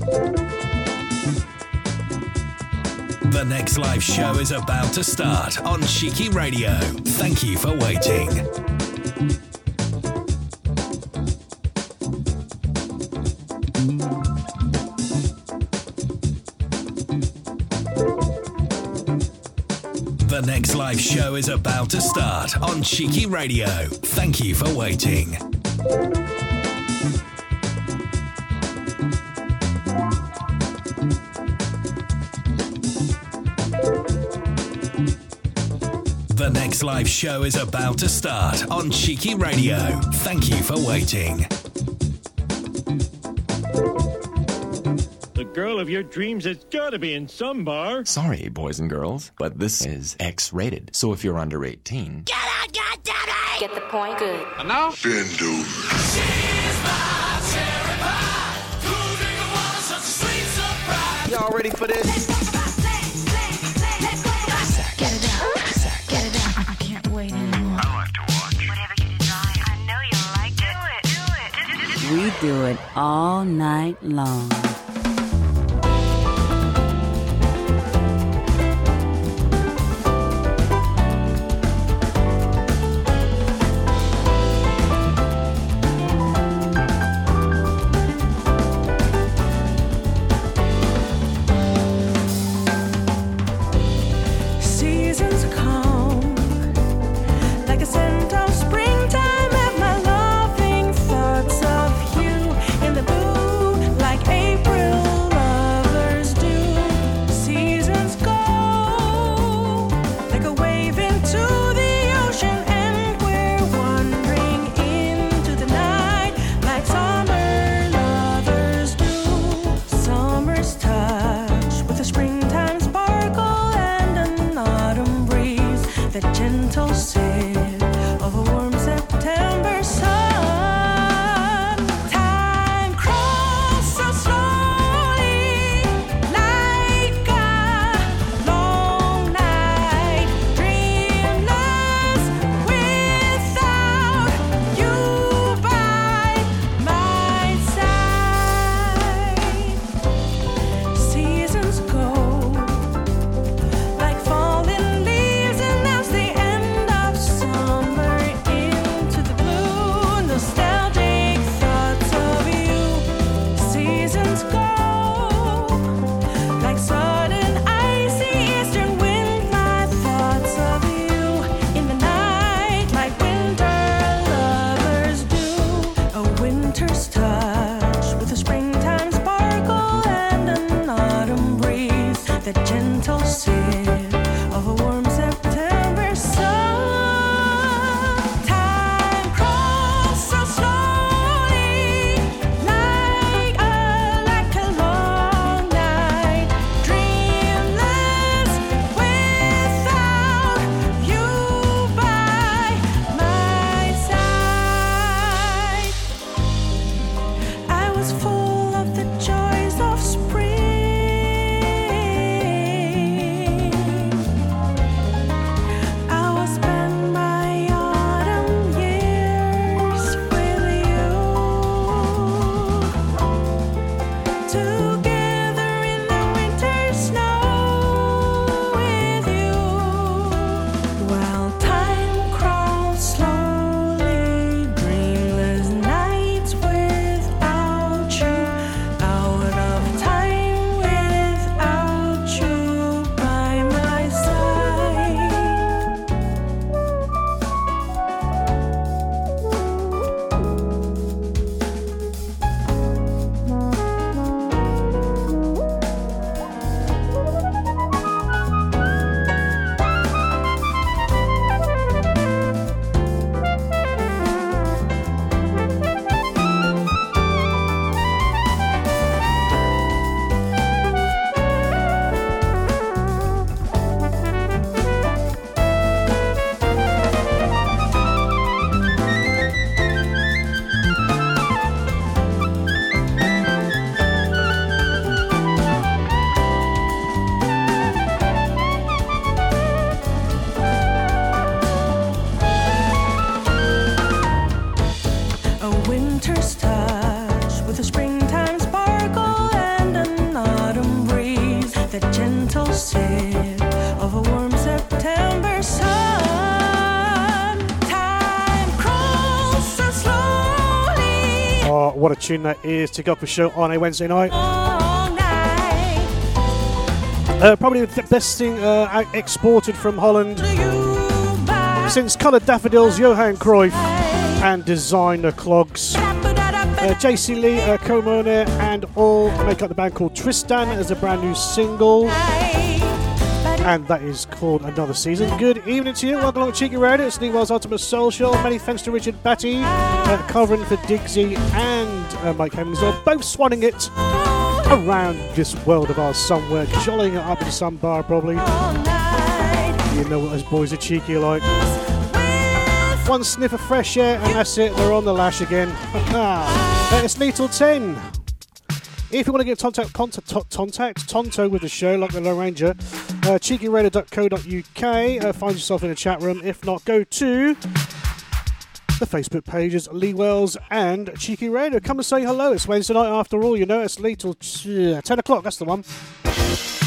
The next live show is about to start on Cheeky Radio. Thank you for waiting. The next live show is about to start on Cheeky Radio. Thank you for waiting. Live show is about to start on Cheeky Radio. Thank you for waiting. The girl of your dreams has got to be in some bar. Sorry, boys and girls, but this is X rated. So if you're under 18, get out, goddammit! Get the point good. And now, bend over. Y'all ready for this? do it all night long. Tune that is to go a show on a Wednesday night. Uh, probably the best thing uh, exported from Holland since Coloured Daffodils, Johan Cruyff, and Designer Clogs. Uh, JC Lee, uh, Komone, and all make up the band called Tristan as a brand new single. And that is called Another Season. Good evening to you. Welcome along to Cheeky Radio. It's Lee Wells Ultimate Soul Show. Many thanks to Richard Batty, uh, covering for Digsy and uh, Mike Hemmings. They're both swanning it around this world of ours somewhere, jollying it up in some bar probably. You know what those boys are cheeky like. One sniff of fresh air and that's it, they're on the lash again. It's Lethal 10. If you want to get contact, contact, contact Tonto with the show, like the Lone Ranger, uh, uh, find yourself in a chat room. If not, go to the Facebook pages, Lee Wells and Cheeky Radio. Come and say hello. It's Wednesday night after all, you know, it's Lethal. uh, 10 o'clock, that's the one.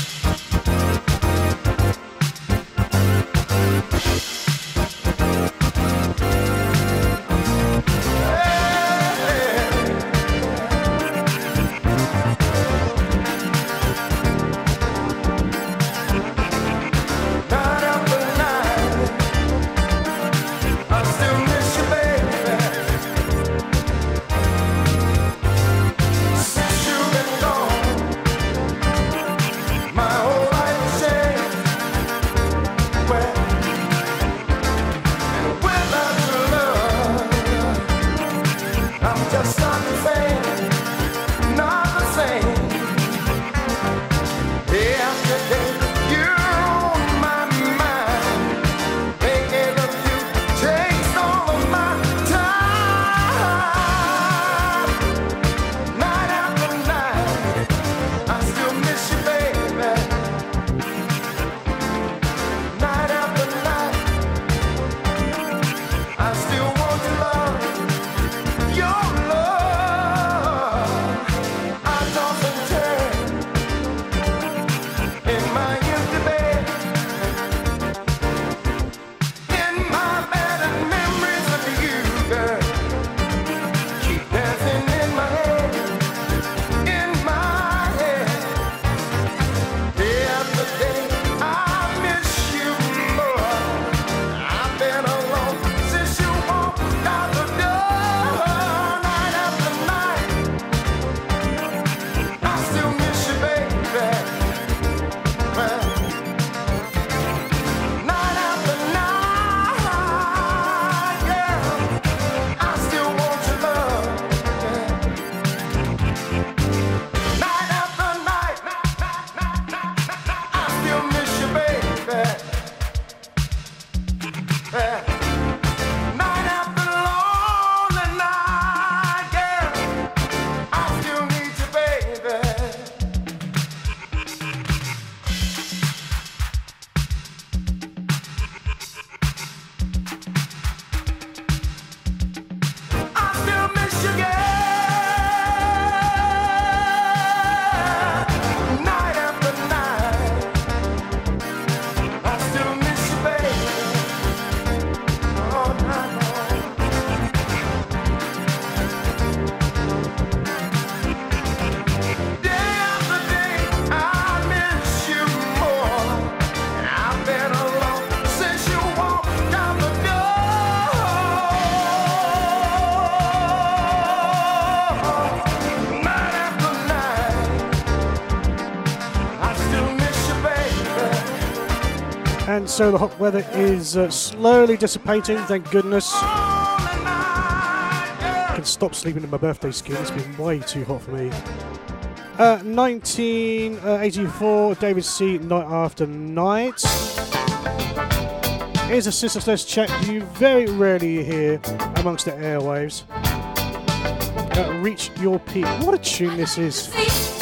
And so the hot weather is uh, slowly dissipating, thank goodness. I can stop sleeping in my birthday skin, it's been way too hot for me. Uh, 1984, David C. Night After Night. Here's a Sister Sledge chat you very rarely hear amongst the airwaves. Uh, Reach Your Peak. What a tune this is.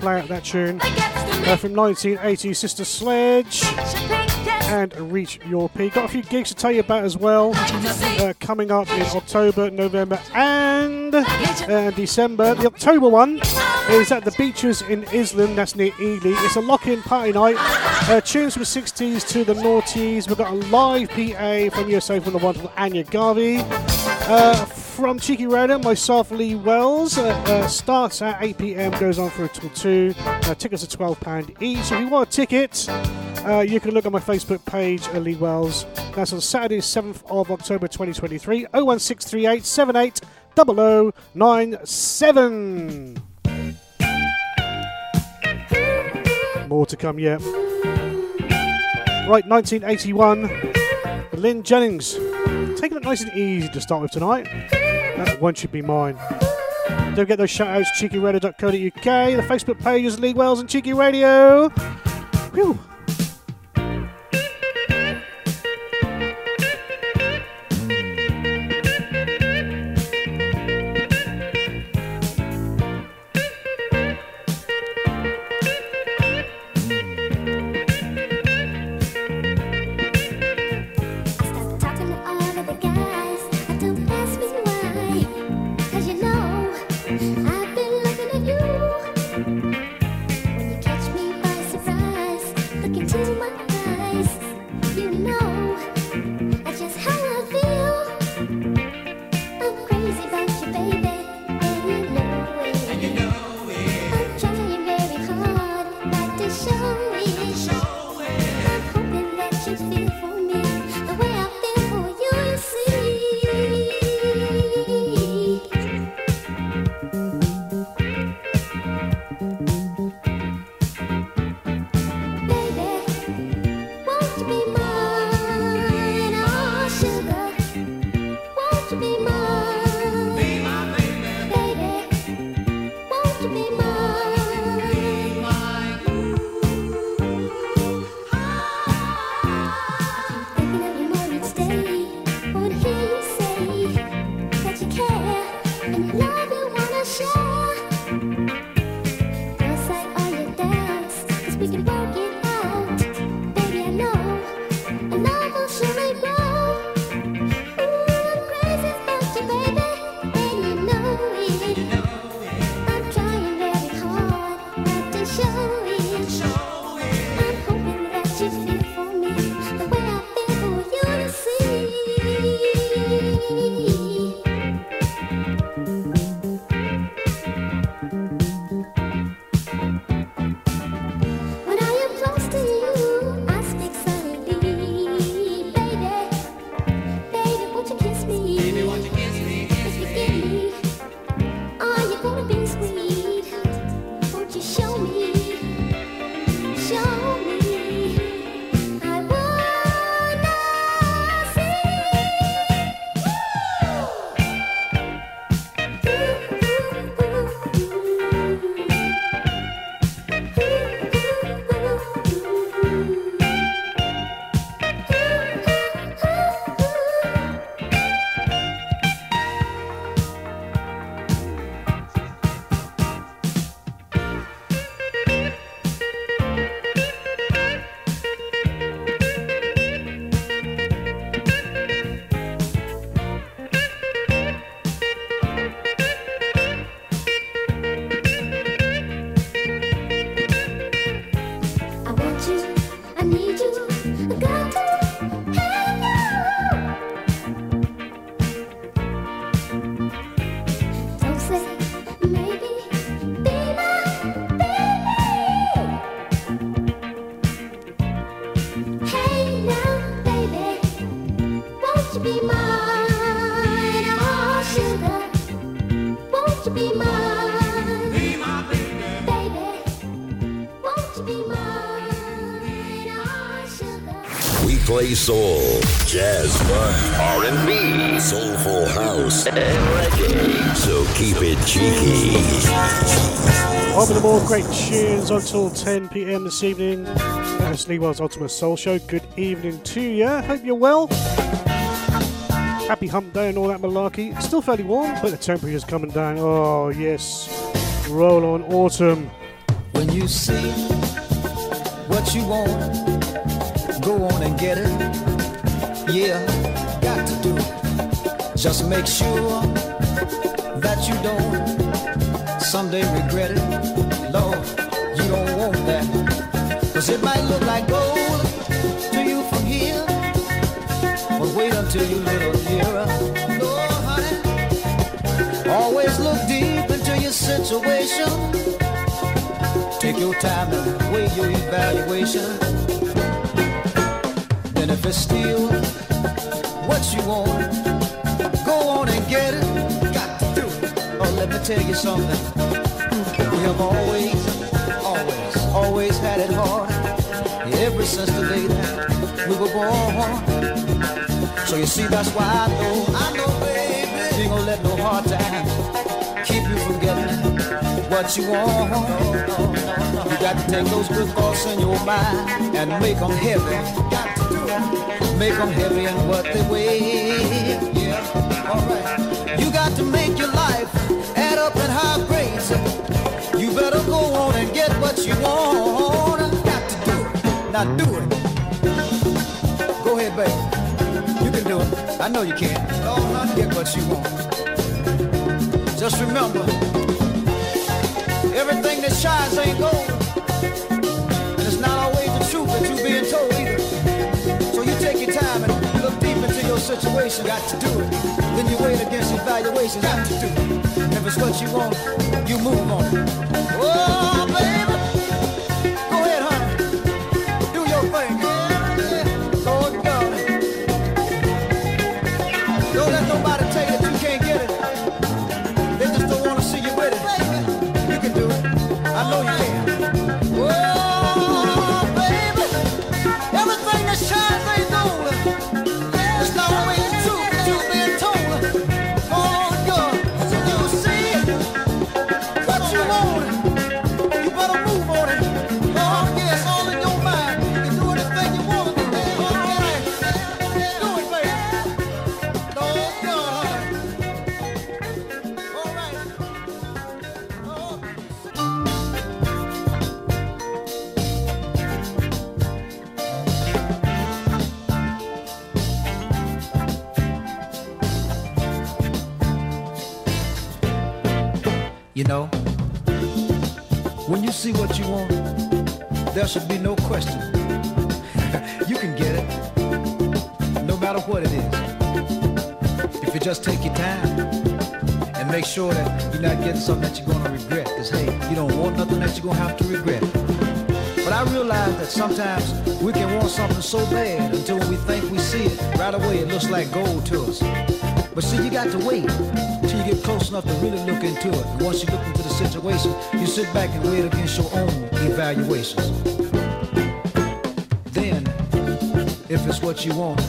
play out that tune uh, from 1980 Sister Sledge and Reach Your Peak. Got a few gigs to tell you about as well uh, coming up in October, November, and uh, December. The October one is at the beaches in Isleham, that's near Ely. It's a lock in party night. Uh, tunes from the 60s to the noughties. We've got a live PA from yourself from the wonderful Anya Garvey. Uh, from Cheeky rider, myself, Lee Wells. Uh, uh, starts at 8 pm, goes on for a total 2. Uh, tickets are £12 each. If you want a ticket, uh, you can look at my Facebook page, uh, Lee Wells. That's on Saturday, 7th of October 2023, 01638 More to come yet. Right, 1981. Lynn Jennings. Taking it nice and easy to start with tonight. One Should Be Mine. Don't get those shoutouts, cheekyradio.co.uk, the Facebook pages, Lee Wells and Cheeky Radio. Whew. Sugar. Soul, jazz funk, R&B, soulful house, and reggae. So keep it cheeky. One of more great tunes until 10 pm this evening. That's Lee Wells Ultimate Soul Show. Good evening to you. Hope you're well. Happy hump day and all that malarkey. It's still fairly warm, but the temperature's coming down. Oh, yes. Roll on autumn. When you see what you want, go on and get it. Yeah, got to do. Just make sure that you don't someday regret it. Lord, you don't want that. Cause it might look like gold to you from here. But wait until you little nearer. No, honey. Always look deep into your situation. Take your time and weigh your evaluation. If it's still what you want, go on and get it. Got to do it. Oh, let me tell you something. We have always, always, always had it hard. Ever since the day that we were born. So you see, that's why I know, I know, baby, you ain't gonna let no hard time keep you from getting what you want. You got to take those good thoughts in your mind and make them heavy. Make them heavy and what they weigh. Yeah, alright. You got to make your life add up in high grades. You better go on and get what you want. Got to do it. Now do it. Go ahead, baby. You can do it. I know you can. Oh, get what you want. Just remember, everything that shines ain't gold. Situation. Got to do it. Then you weigh it against evaluation. Got to do it. If it's what you want, you move on. Oh, baby. Make sure that you're not getting something that you're gonna regret. Cause hey, you don't want nothing that you're gonna have to regret. But I realize that sometimes we can want something so bad until we think we see it, right away it looks like gold to us. But see, you got to wait till you get close enough to really look into it. And once you look into the situation, you sit back and weigh it against your own evaluations. Then, if it's what you want,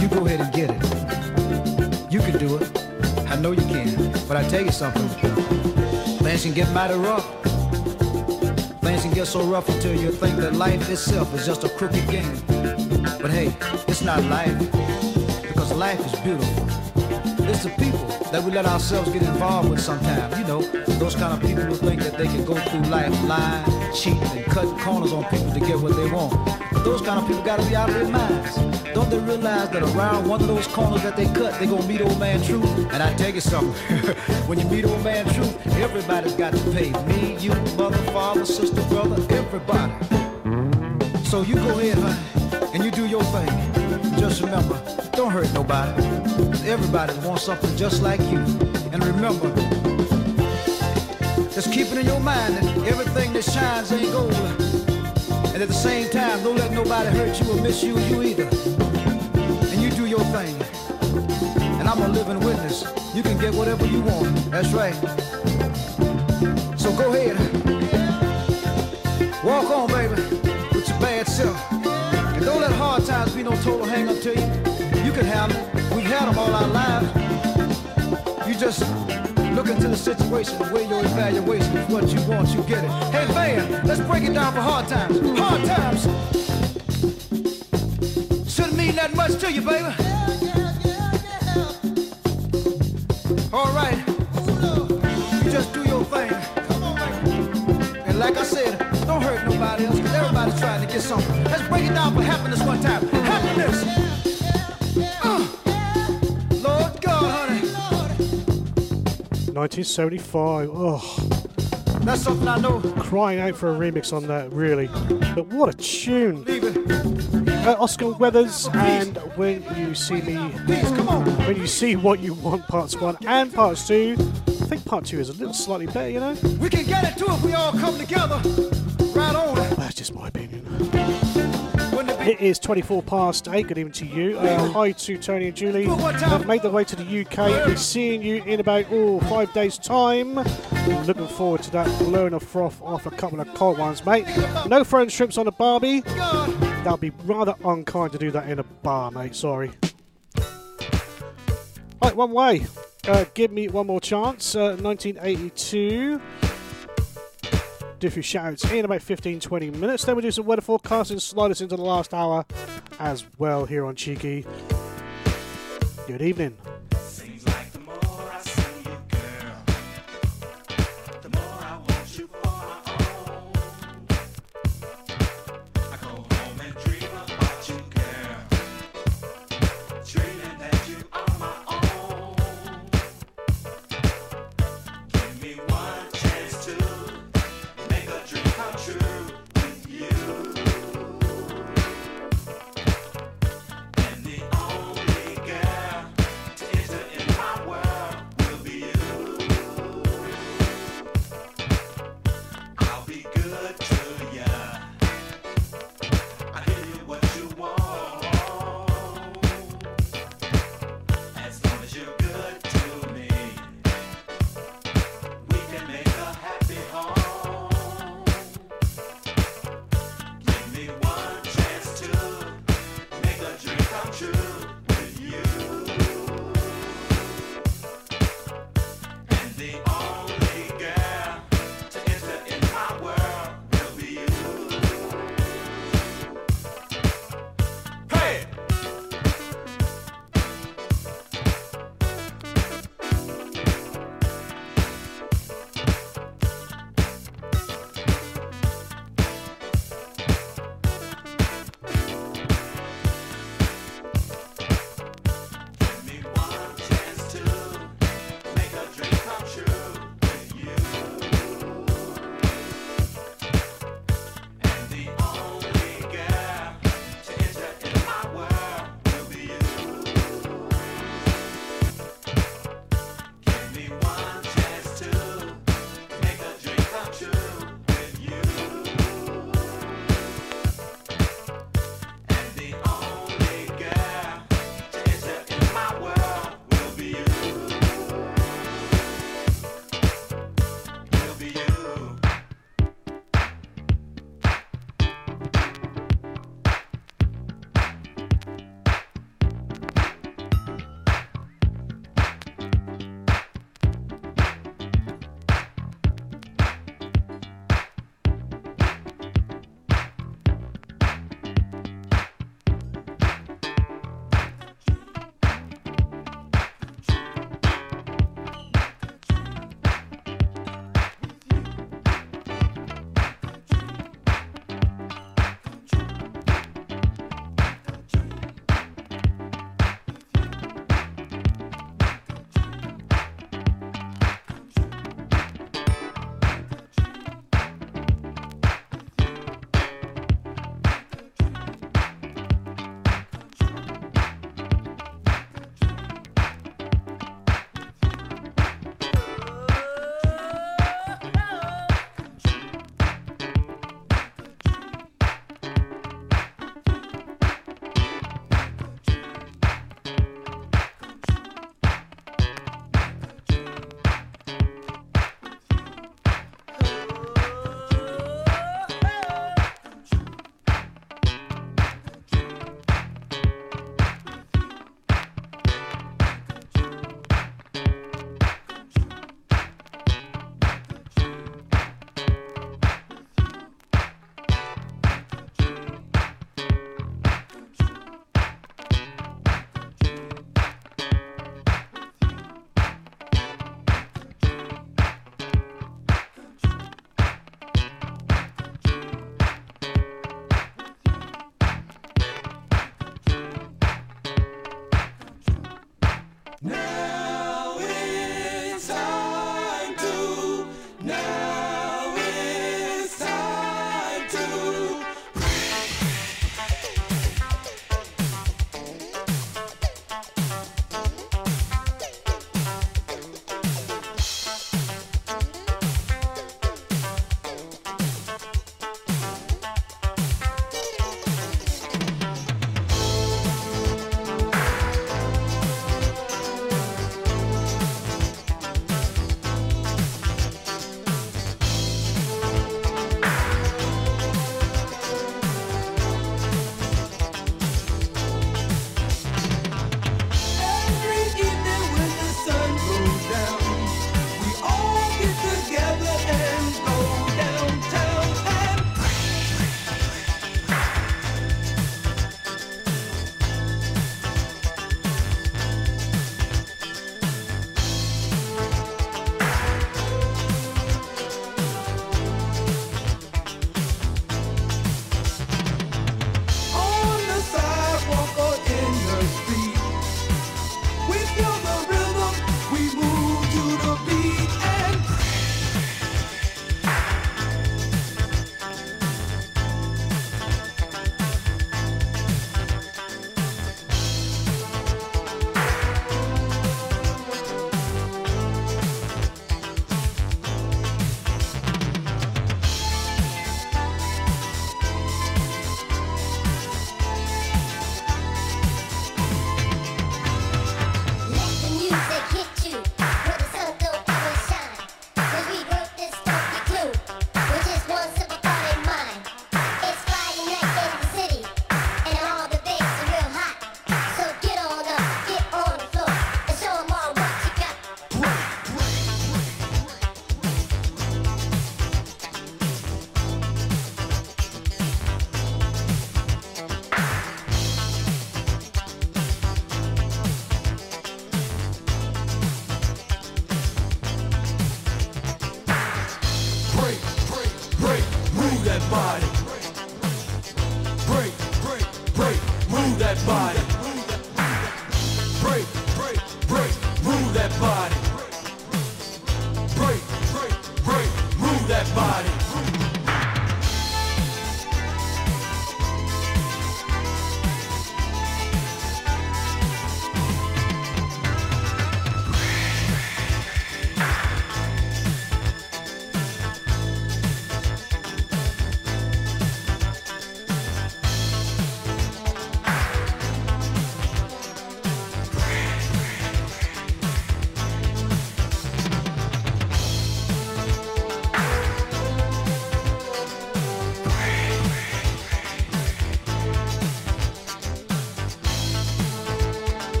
you go ahead and get it. You can do it. Know you can. But I tell you something, things can get mighty rough. Things can get so rough until you think that life itself is just a crooked game. But hey, it's not life, because life is beautiful. It's the people that we let ourselves get involved with sometimes. You know, those kind of people who think that they can go through life lying, cheating, and cutting corners on people to get what they want. But those kind of people gotta be out of their minds. Don't they realize that around one of those corners that they cut, they gonna meet old man Truth? And I tell you something, when you meet old man Truth, everybody's got to pay. Me, you, mother, father, sister, brother, everybody. So you go ahead, honey, and you do your thing. Just remember, don't hurt nobody. Everybody wants something just like you. And remember, just keep it in your mind that everything that shines ain't gold. And at the same time, don't let nobody hurt you or miss you you either. And you do your thing. And I'm a living witness. You can get whatever you want. That's right. So go ahead. Walk on, baby, with your bad self. And don't let hard times be no total hang up to you. You can have them. We've had them all our lives. You just look into the situation weigh your evaluation. If what you want, you get it. Hey, Van, let's break it down for hard times. Hard times shouldn't mean that much to you, baby. All right. You just do your thing. And like I said, don't hurt nobody else, because everybody's trying to get something. Let's break it down for happiness one time. Happiness! 1975. Oh, That's something I know. crying out for a remix on that, really. But what a tune! Uh, Oscar Weathers and When You See Me, Please, come on. When You See What You Want, parts one and parts two. I think part two is a little slightly better, you know? We can get it too if we all come together. Right on. That's just my opinion. It is 24 past 8. Good evening to you. Uh, hi to Tony and Julie. They've made their way to the UK. Be seeing you in about oh, five days' time. Looking forward to that blowing a froth off a couple of cold ones, mate. No throwing shrimps on a barbie. That'd be rather unkind to do that in a bar, mate. Sorry. Right, one way. Uh, give me one more chance. Uh, 1982. Do a few shout outs in about 15 20 minutes. Then we'll do some weather forecasting, slide us into the last hour as well here on Cheeky. Good evening.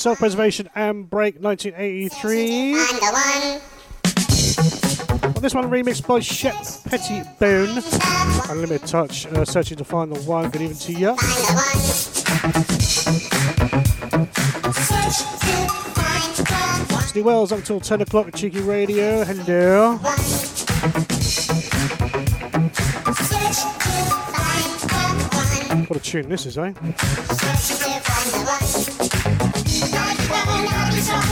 Self Preservation and Break 1983. On this one, remixed by Shep Petty Boone. Unlimited Touch, uh, searching to find the one. Good evening to you. Steve Wells up until 10 o'clock at Cheeky Radio. Hello. What a tune this is, eh? I'll be so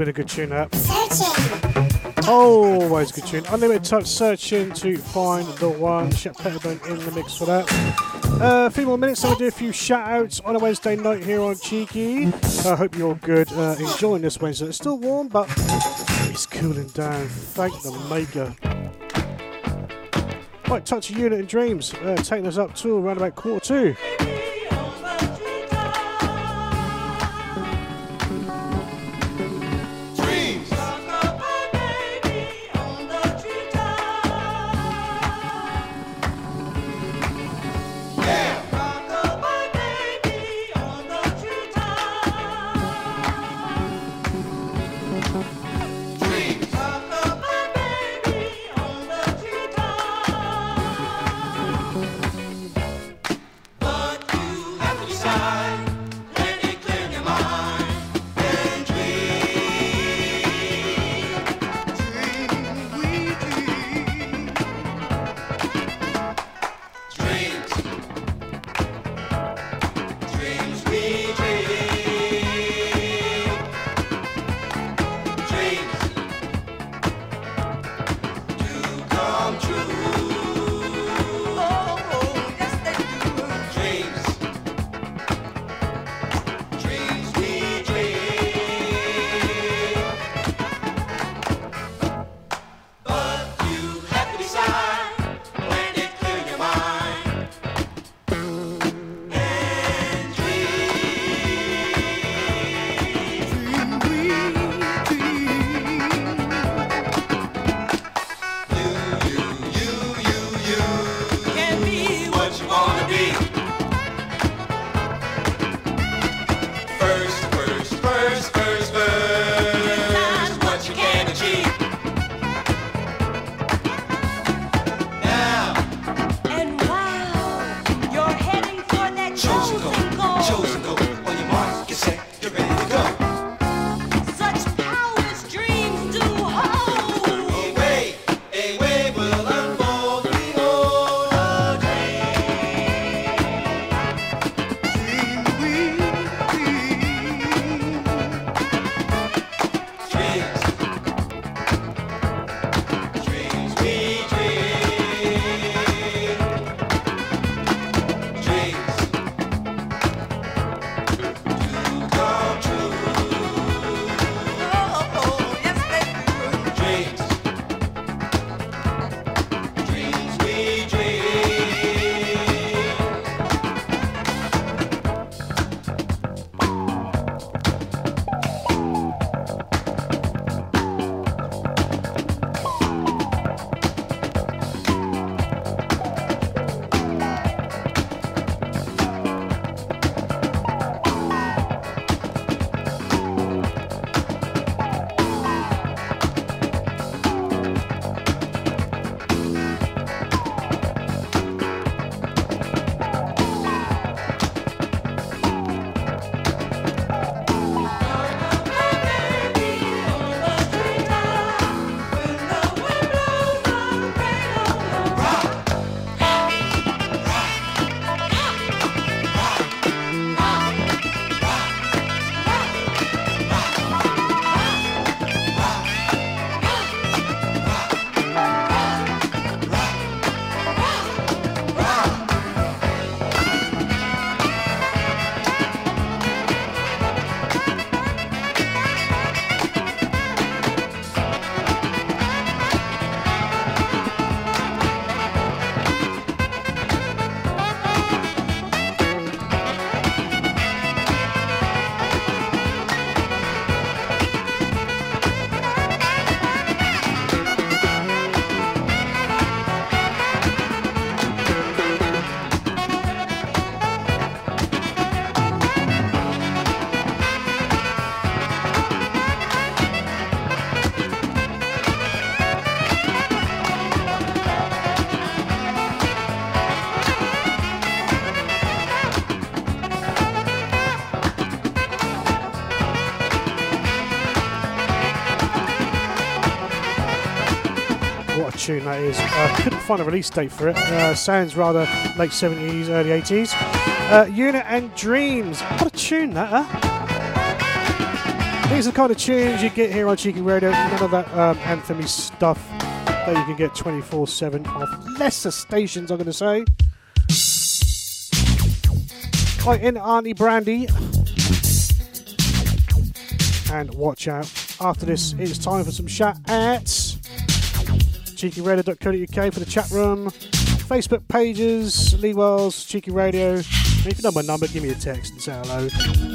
been a good tune that. Always a good tune. Unlimited touch searching to find the one. Shep Pettibone in the mix for that. Uh, a few more minutes, to do a few shout outs on a Wednesday night here on Cheeky. I hope you're all good, uh, enjoying this Wednesday. It's still warm, but it's cooling down. Thank the maker. Right, touch of unit and dreams, uh, taking us up to around about quarter two. Tune that is. Uh, couldn't find a release date for it. Uh, sounds rather late 70s, early 80s. Uh, Unit and Dreams. What a tune that, huh? These are the kind of tunes you get here on Cheeky Radio. None of that um, anthemy stuff that you can get 24 7 off lesser stations, I'm going to say. Right in Auntie Brandy. And watch out. After this, it's time for some chat outs. CheekyRadio.co.uk for the chat room. Facebook pages, Lee Wells, Cheeky Radio. If you know my number, give me a text and say hello.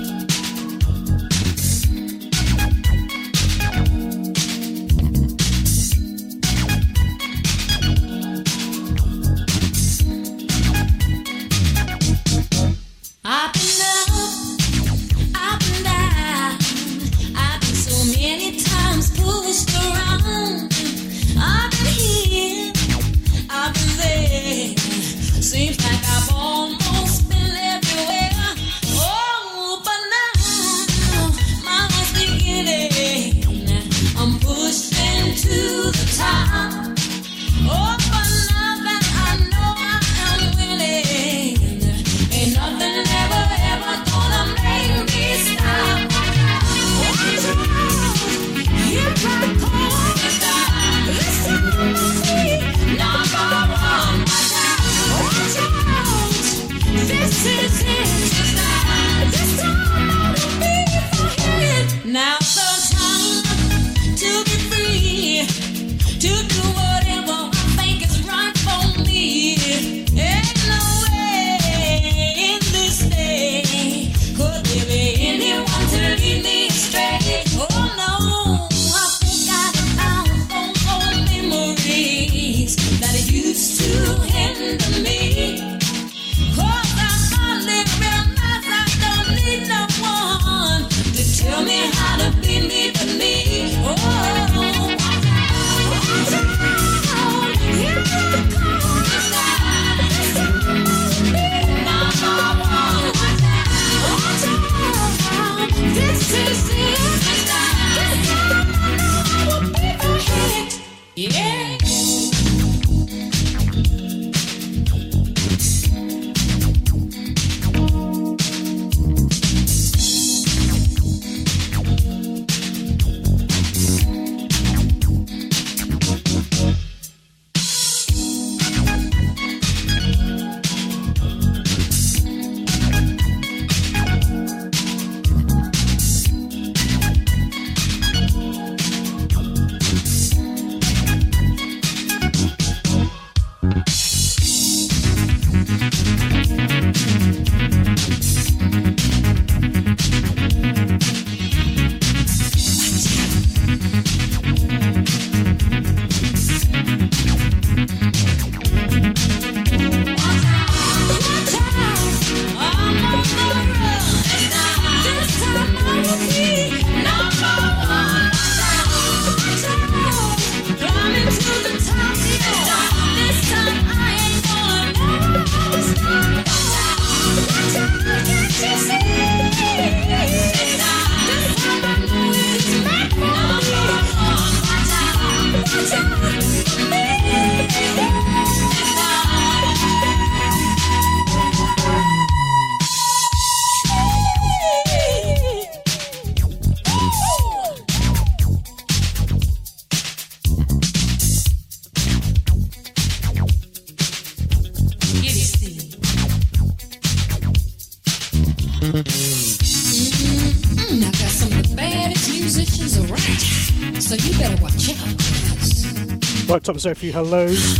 Top to say a few hellos.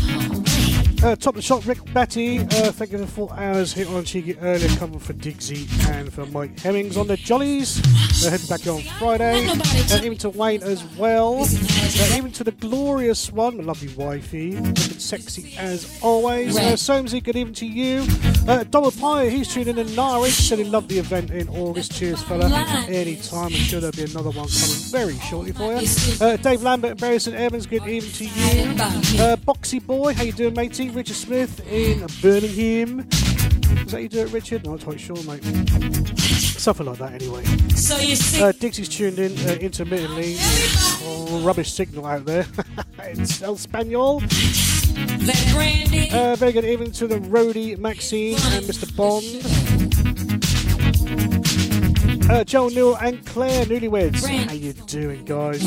Uh, top of the shot, Rick Batty. Uh, thank you for four hours here on Cheeky earlier, coming for Digsy and for Mike Hemmings on the Jollies. They're heading back on Friday. Uh, even to Wayne as well. Uh, even to the glorious one, my lovely wifey, looking sexy as always. Uh, Somesy, good evening to you. Uh, Donald Pye, he's tuning in Norwich, said he loved the event in August. Cheers, fella. Anytime, I'm sure there'll be another one coming very shortly for you. Uh, Dave Lambert and Barry St. Evans, good evening to you. Uh, Boxy Boy, how you doing, matey? Richard Smith in Birmingham. Is that you do it, Richard? Not quite sure, mate. Something like that, anyway. So you see, Uh, Dixie's tuned in uh, intermittently. Oh, rubbish signal out there. it's El Spaniel. Uh, very good evening to the roadie Maxine and Mr. Bond. Uh, Joel Newell and Claire Newlyweds. How you doing, guys?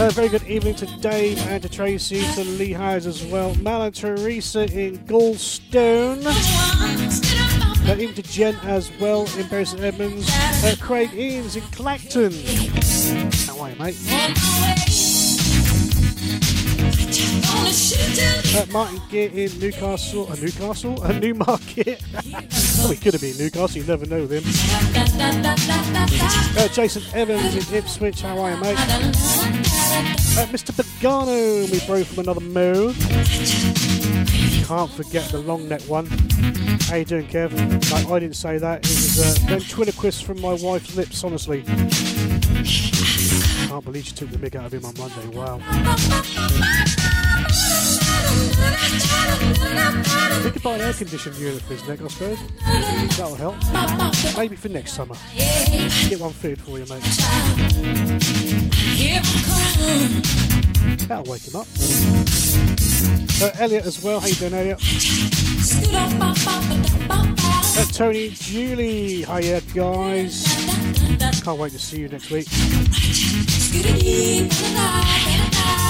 Uh, very good evening to Dave and to Tracy, to Lee Howes as well. Mal and Teresa in Goldstone. Uh, even to Jen as well in Bury St Edmunds. Uh, Craig Eames in Clacton. How are you, mate? Martin Gear in Newcastle, a Newcastle, a Newmarket. oh, could have been Newcastle. You never know with him. Uh, Jason Evans in Ipswich. How are you, mate? Uh, Mr. Pagano, we broke from another mo. Can't forget the long neck one. How you doing, Kev? I didn't say that. It was uh, ventriloquist from my wife's lips, honestly. Can't believe she took the mick out of him on Monday. Wow. We could buy an air conditioned unit for his neck, I suppose. That'll help. Maybe for next summer. Get one fitted for you, mate. That'll wake him up. Uh, Elliot as well. How you doing, Elliot? Uh, Tony, Julie. Hiya, guys. Can't wait to see you next week.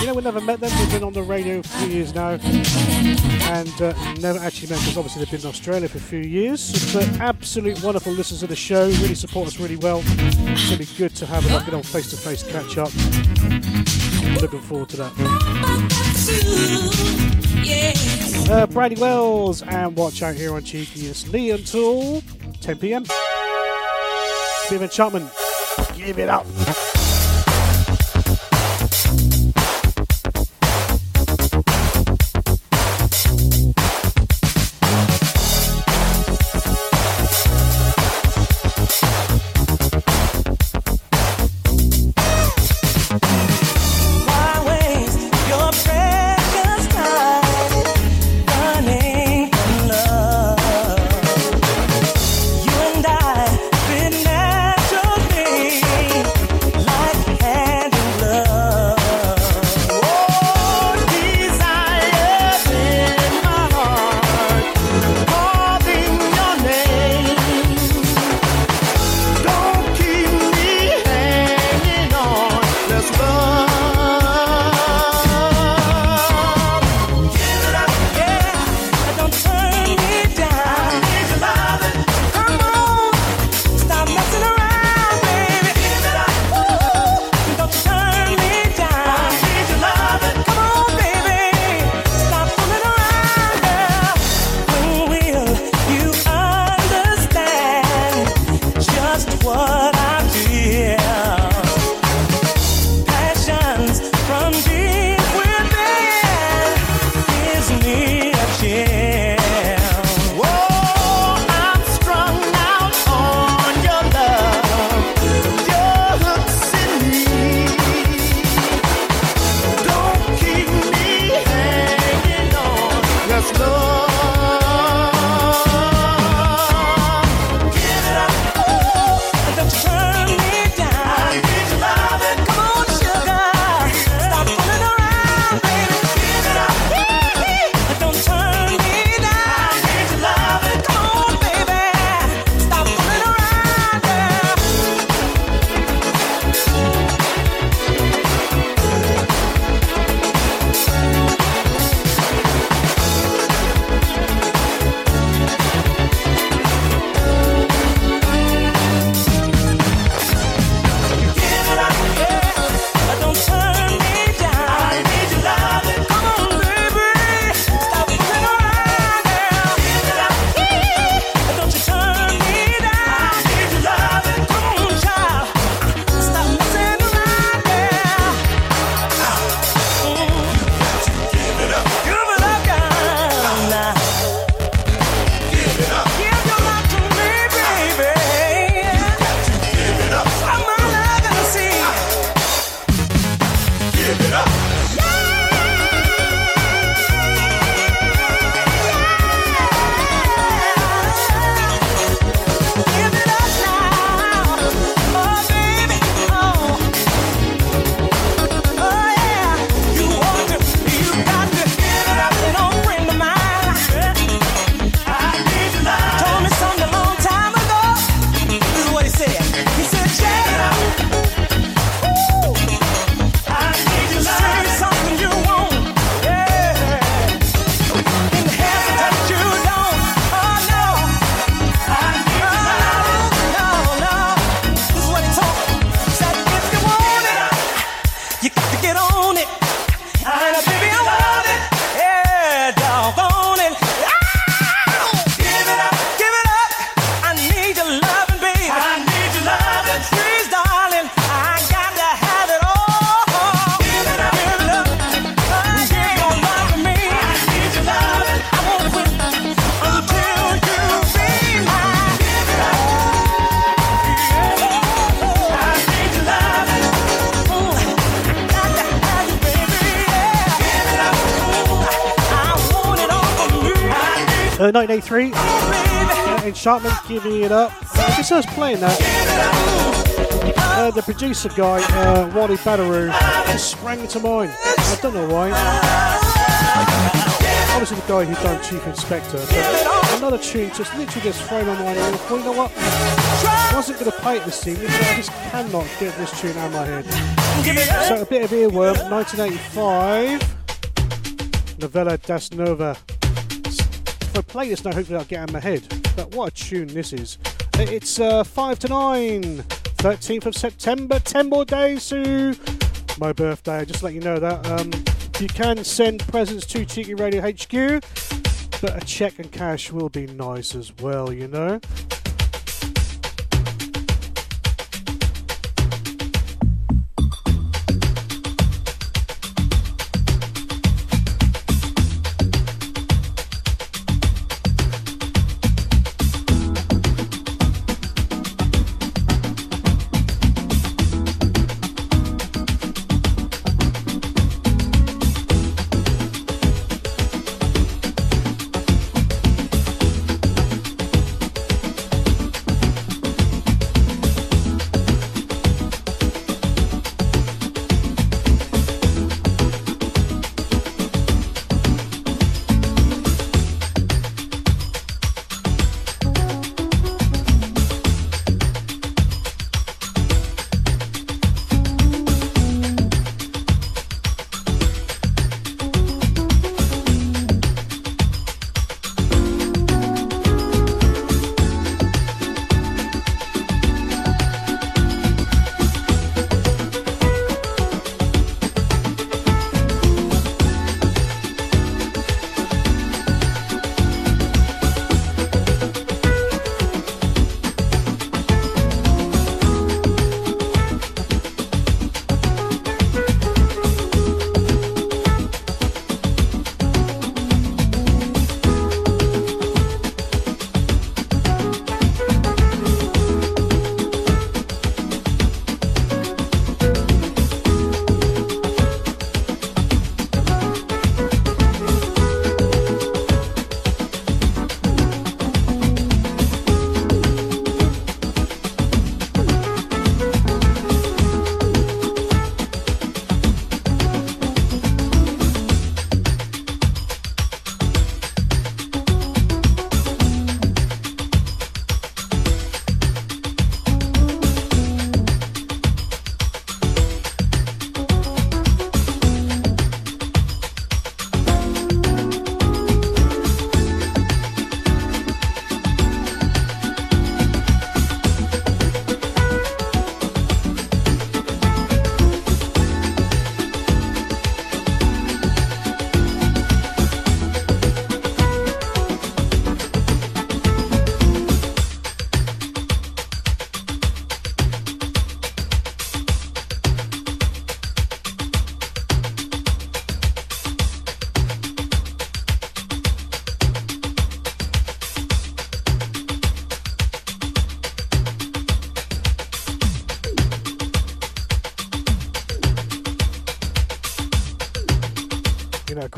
You know, we never met them. We've been on the radio for a few years now. And uh, never actually met because obviously they've been in Australia for a few years. But absolute wonderful listeners of the show. Really support us really well. It's be good to have a good old face to face catch up. Looking forward to that. Uh, Brady Wells and watch out here on Cheeky. It's Lee until 10 pm. Stephen Chapman, give it up. 1983. Uh, giving it up. Just as playing that, uh, the producer guy, uh, Wally Badarou, just sprang into mind. I don't know why. Obviously, the guy who done Chief Inspector, but another tune just literally just thrown on my mind. and thought, You know what? I wasn't going to play it this evening, I just cannot get this tune out of my head. So, a bit of earworm, 1985. Novella Das Nova. I play this now, hopefully I'll get out of my head. But what a tune this is. It's uh, 5 to 9, 13th of September, 10 more days to my birthday. Just to let you know that. Um, you can send presents to Cheeky Radio HQ, but a check and cash will be nice as well, you know.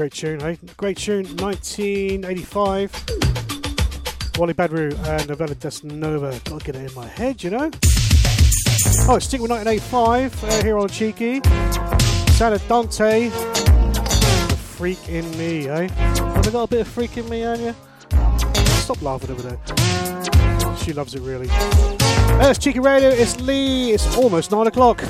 Great tune, hey? Great tune, 1985. Wally Badarou and Novella Desnova. Gotta get it in my head, you know? Oh, stick with 1985 uh, here on Cheeky. Santa Dante. The freak in me, eh? Have I got a bit of freak in me, you? Stop laughing over there. She loves it really. Uh, it's Cheeky Radio, it's Lee. It's almost 9 o'clock.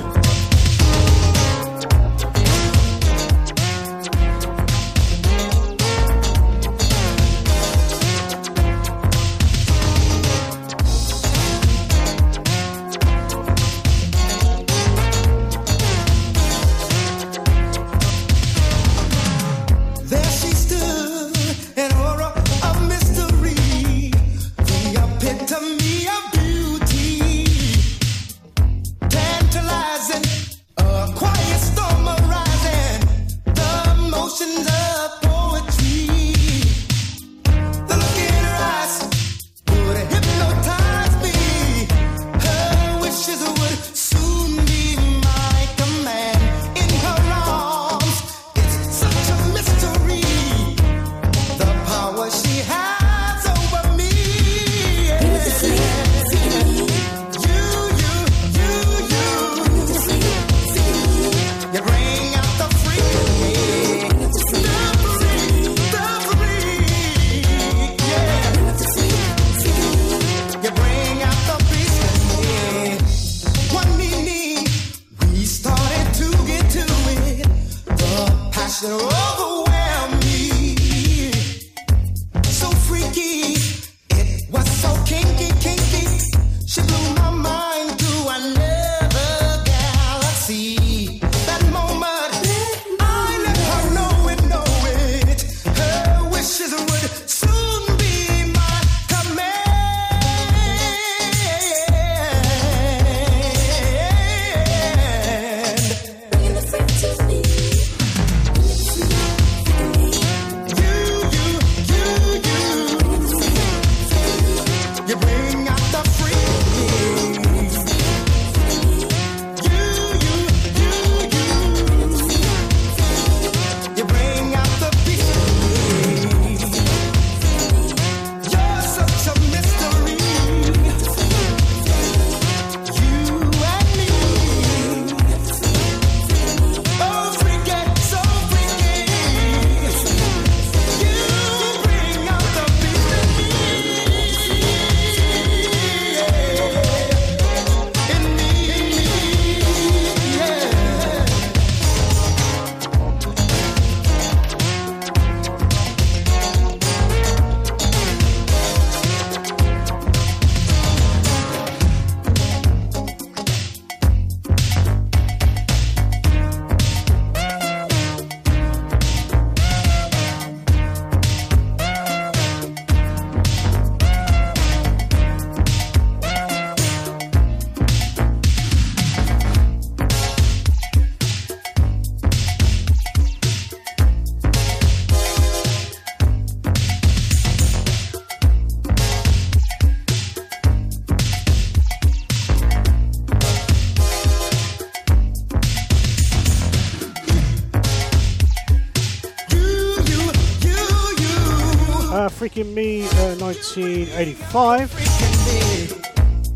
Freaking Me, uh, 1985.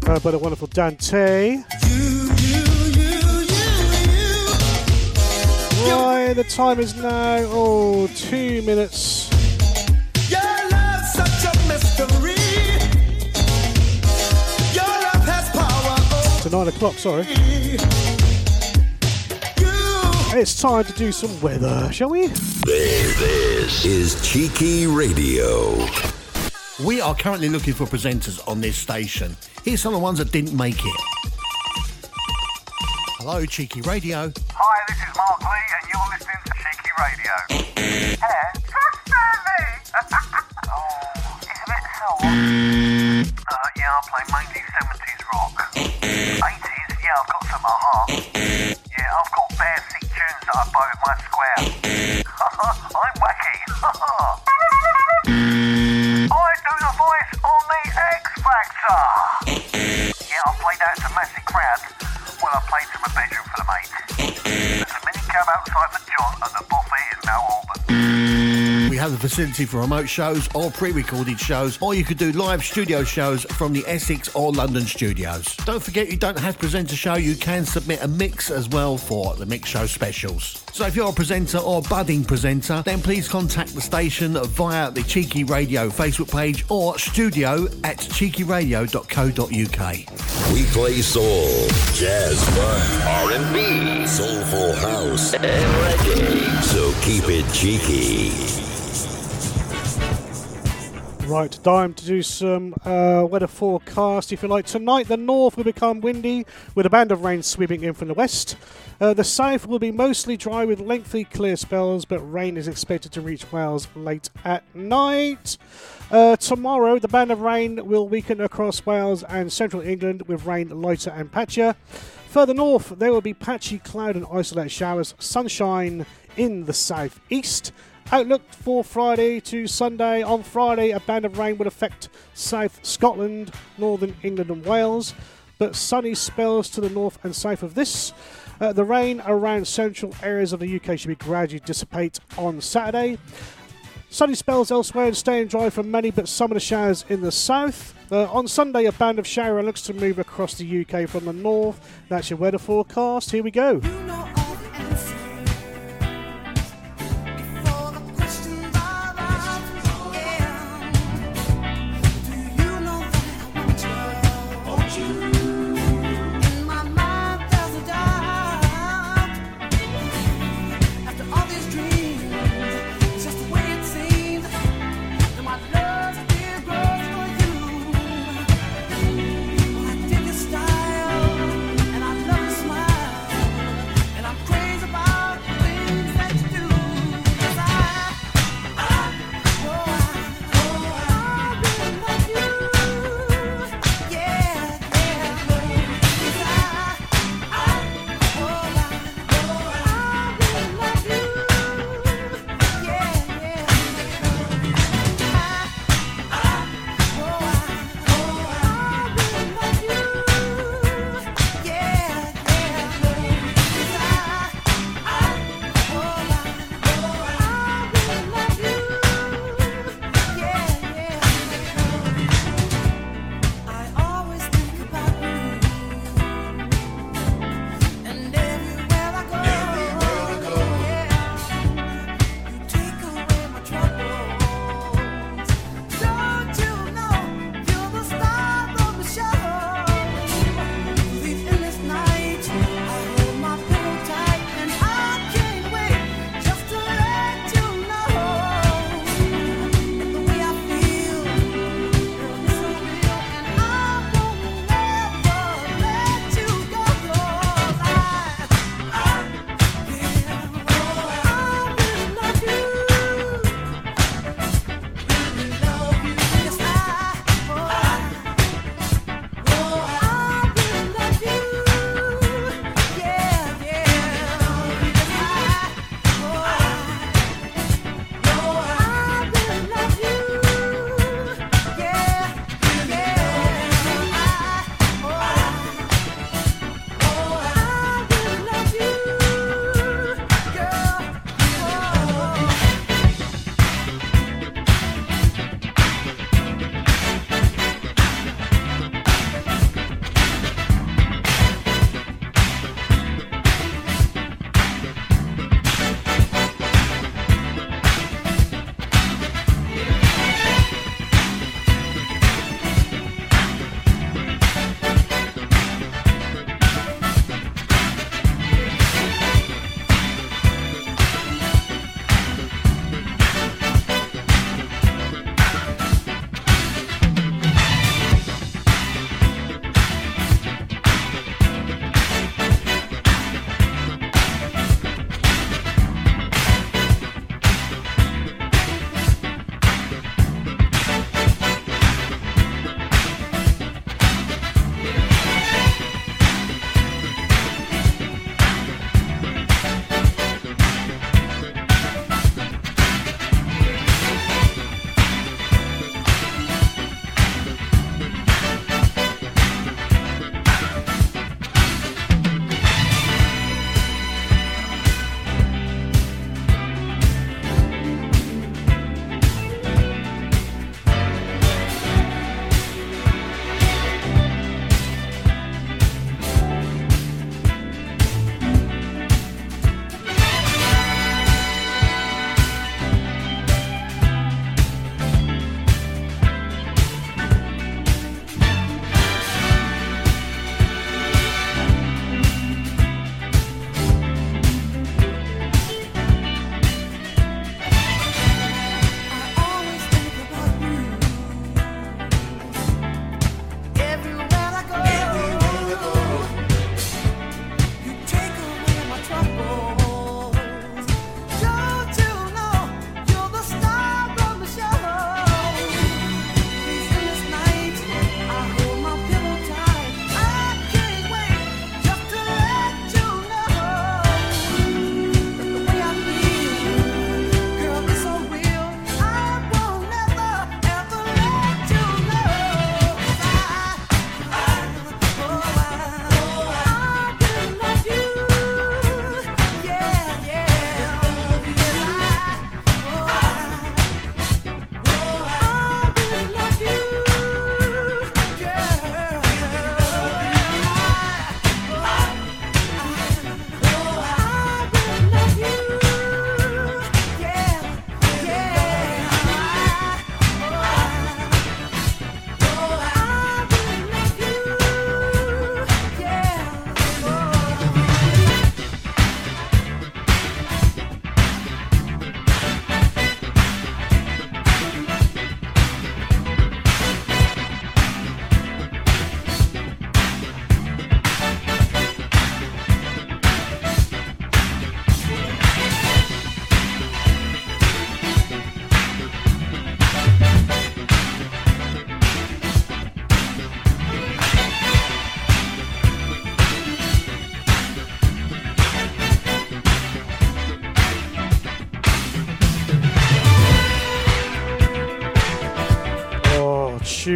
Uh, by the wonderful Dante. Right, the time is now, oh, two minutes Your love's such a mystery. Your love has power to nine o'clock, sorry. It's time to do some weather, shall we? This, this is Cheeky Radio. We are currently looking for presenters on this station. Here's some of the ones that didn't make it. Hello, Cheeky Radio. I'm wacky. I do the voice on the X Factor. Yeah, I played out to massive crowds. Well, I played to my bedroom for the mates. There's a minicab outside for John, and the buffet is now open. We have the facility for remote shows or pre-recorded shows, or you could do live studio shows from the Essex or London studios. Don't forget you don't have to present a show, you can submit a mix as well for the mix show specials. So if you're a presenter or budding presenter, then please contact the station via the Cheeky Radio Facebook page or studio at cheekyradio.co.uk. We play soul, jazz, R&B, soulful house, and reggae. So keep it cheeky. Right, time to do some uh, weather forecast. If you like, tonight the north will become windy with a band of rain sweeping in from the west. Uh, the south will be mostly dry with lengthy clear spells, but rain is expected to reach Wales late at night. Uh, tomorrow, the band of rain will weaken across Wales and central England with rain lighter and patchier. Further north, there will be patchy cloud and isolated showers, sunshine in the southeast. Outlook for Friday to Sunday. On Friday, a band of rain will affect South Scotland, Northern England, and Wales, but sunny spells to the north and south of this. Uh, the rain around central areas of the UK should be gradually dissipate on Saturday. Sunny spells elsewhere and staying dry for many, but some of the showers in the south. Uh, on Sunday, a band of shower looks to move across the UK from the north. That's your weather forecast. Here we go. After all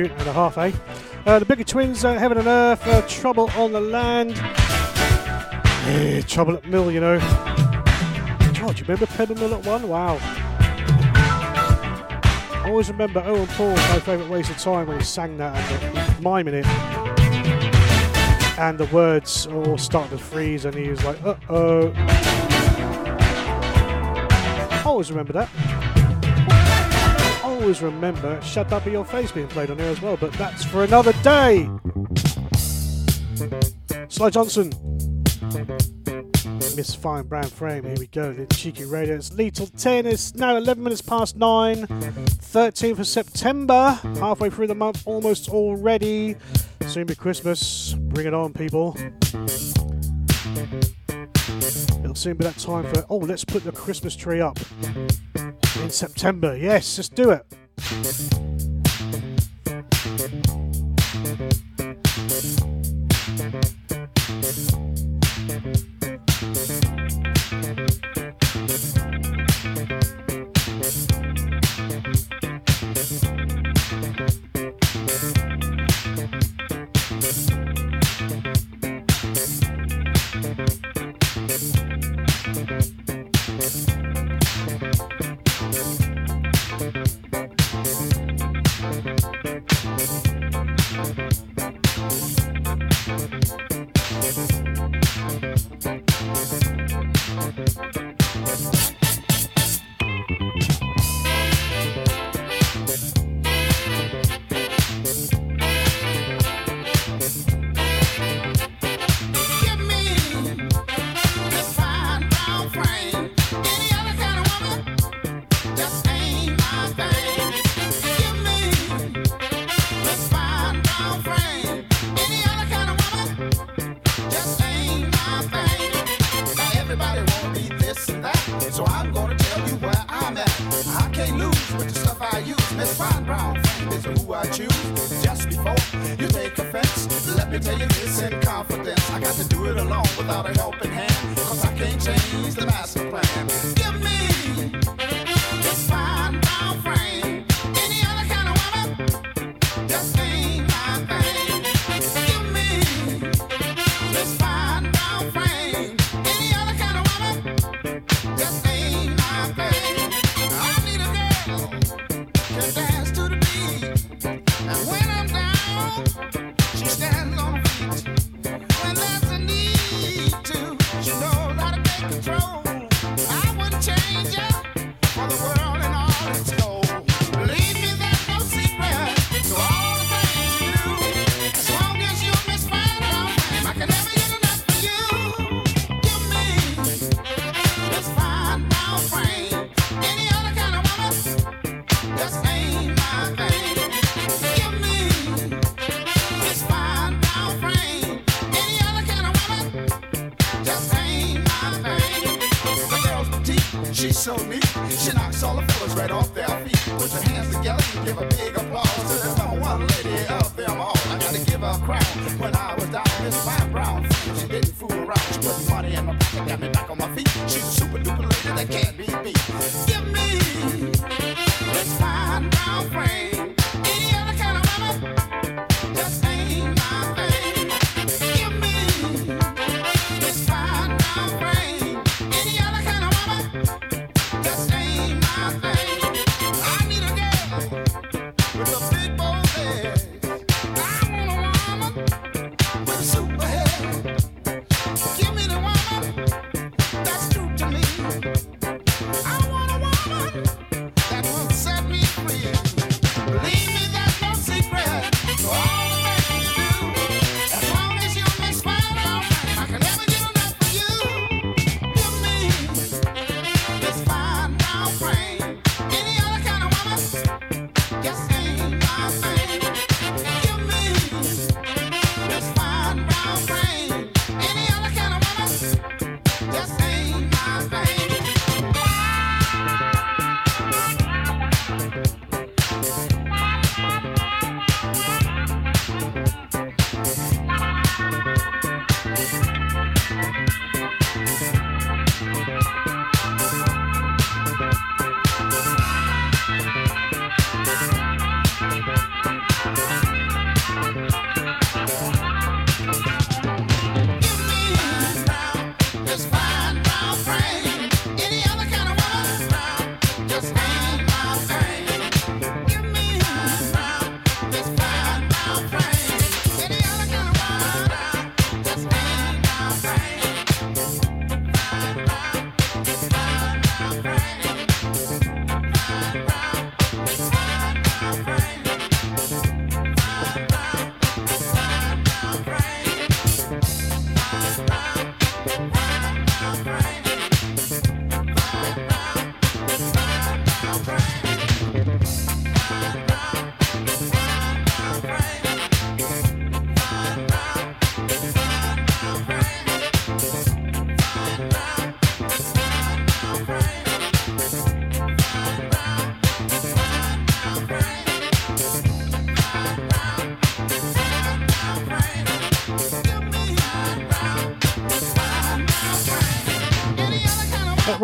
two and a half, eh? Uh, the bigger twins, uh, Heaven and Earth, uh, Trouble on the Land. Yeah, trouble at Mill, you know. Oh, do you remember Pedal Mill at One? Wow. I always remember Owen Paul's My Favourite Waste of Time when he sang that and miming it. And the words all started to freeze, and he was like, uh oh. I always remember that always remember Shut Up Your Face being played on here as well, but that's for another day. Sly Johnson. Miss Fine Brown Frame, here we go. The Cheeky Radio. It's Lethal 10. It's now 11 minutes past 9. 13th of September. Halfway through the month, almost already. Soon be Christmas. Bring it on, people. It'll soon be that time for, oh, let's put the Christmas tree up in September. Yes, let's do it. Thank you. hands together give a big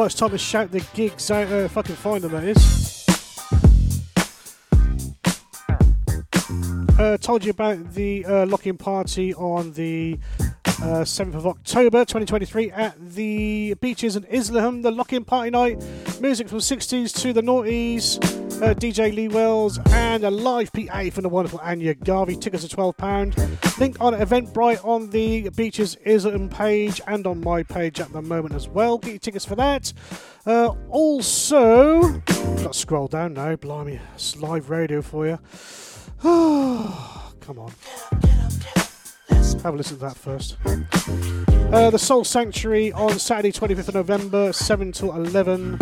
much time to shout the gigs out. Uh, if I can find them, that is. Uh, told you about the uh, lock-in party on the uh, 7th of October 2023 at the beaches in Isleham, the lock-in party night. Music from 60s to the noughties uh, DJ Lee Wells, and a live PA from the wonderful Anya Garvey. Tickets are £12. Link on Eventbrite on the Beaches Isleham page and on my page at the moment as well. Get your tickets for that. Uh, also, got to scroll down now, blimey, it's live radio for you. Come on. Have a listen to that first. Uh, the Soul Sanctuary on Saturday, 25th of November, 7 till 11,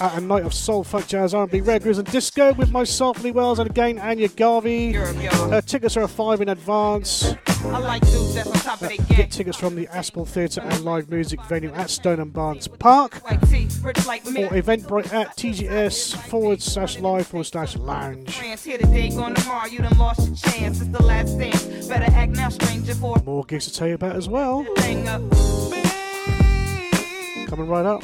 at a night of soul, funk, jazz, R&B, reggae, and disco with myself, Lee Wells, and again Anya Garvey. Uh, tickets are a five in advance. Like uh, get tickets from the Aspel Theatre and live music venue at Stone and Barnes Park or Eventbrite at TGS forward slash live forward slash lounge. More gigs to tell you about as well. Coming right up.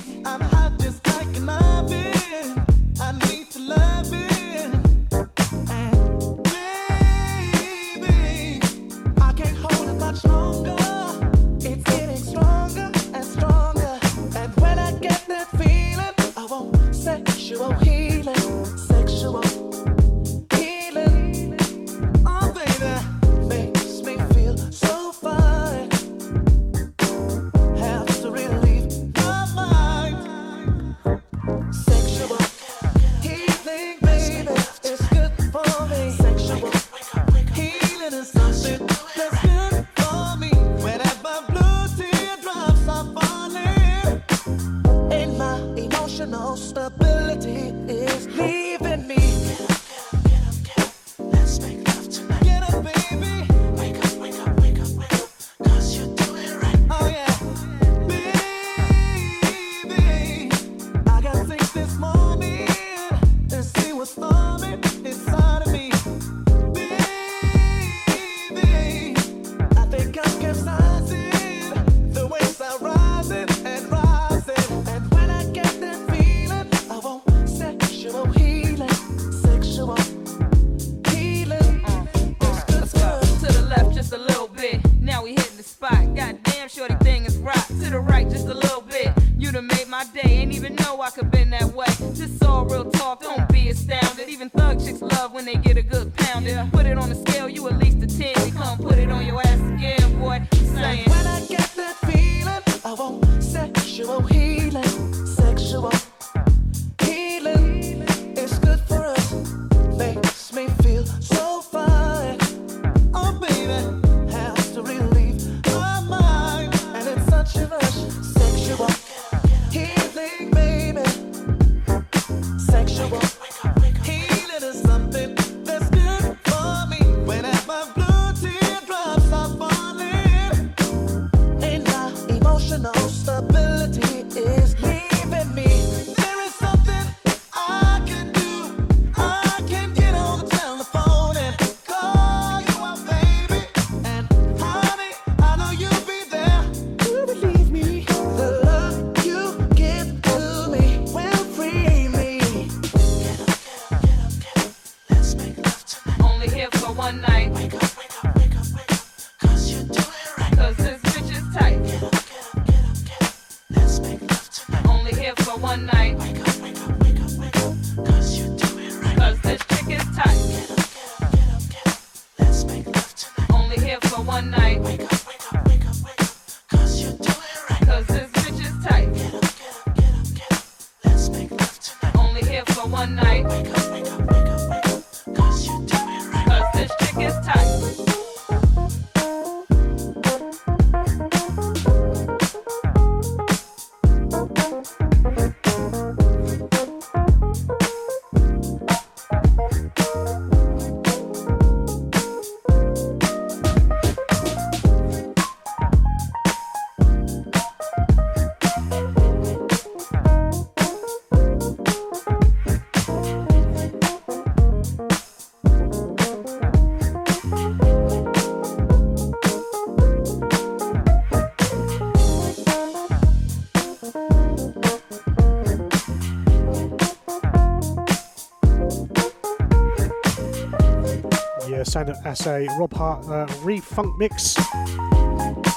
that's a Rob Hart uh, refunk mix.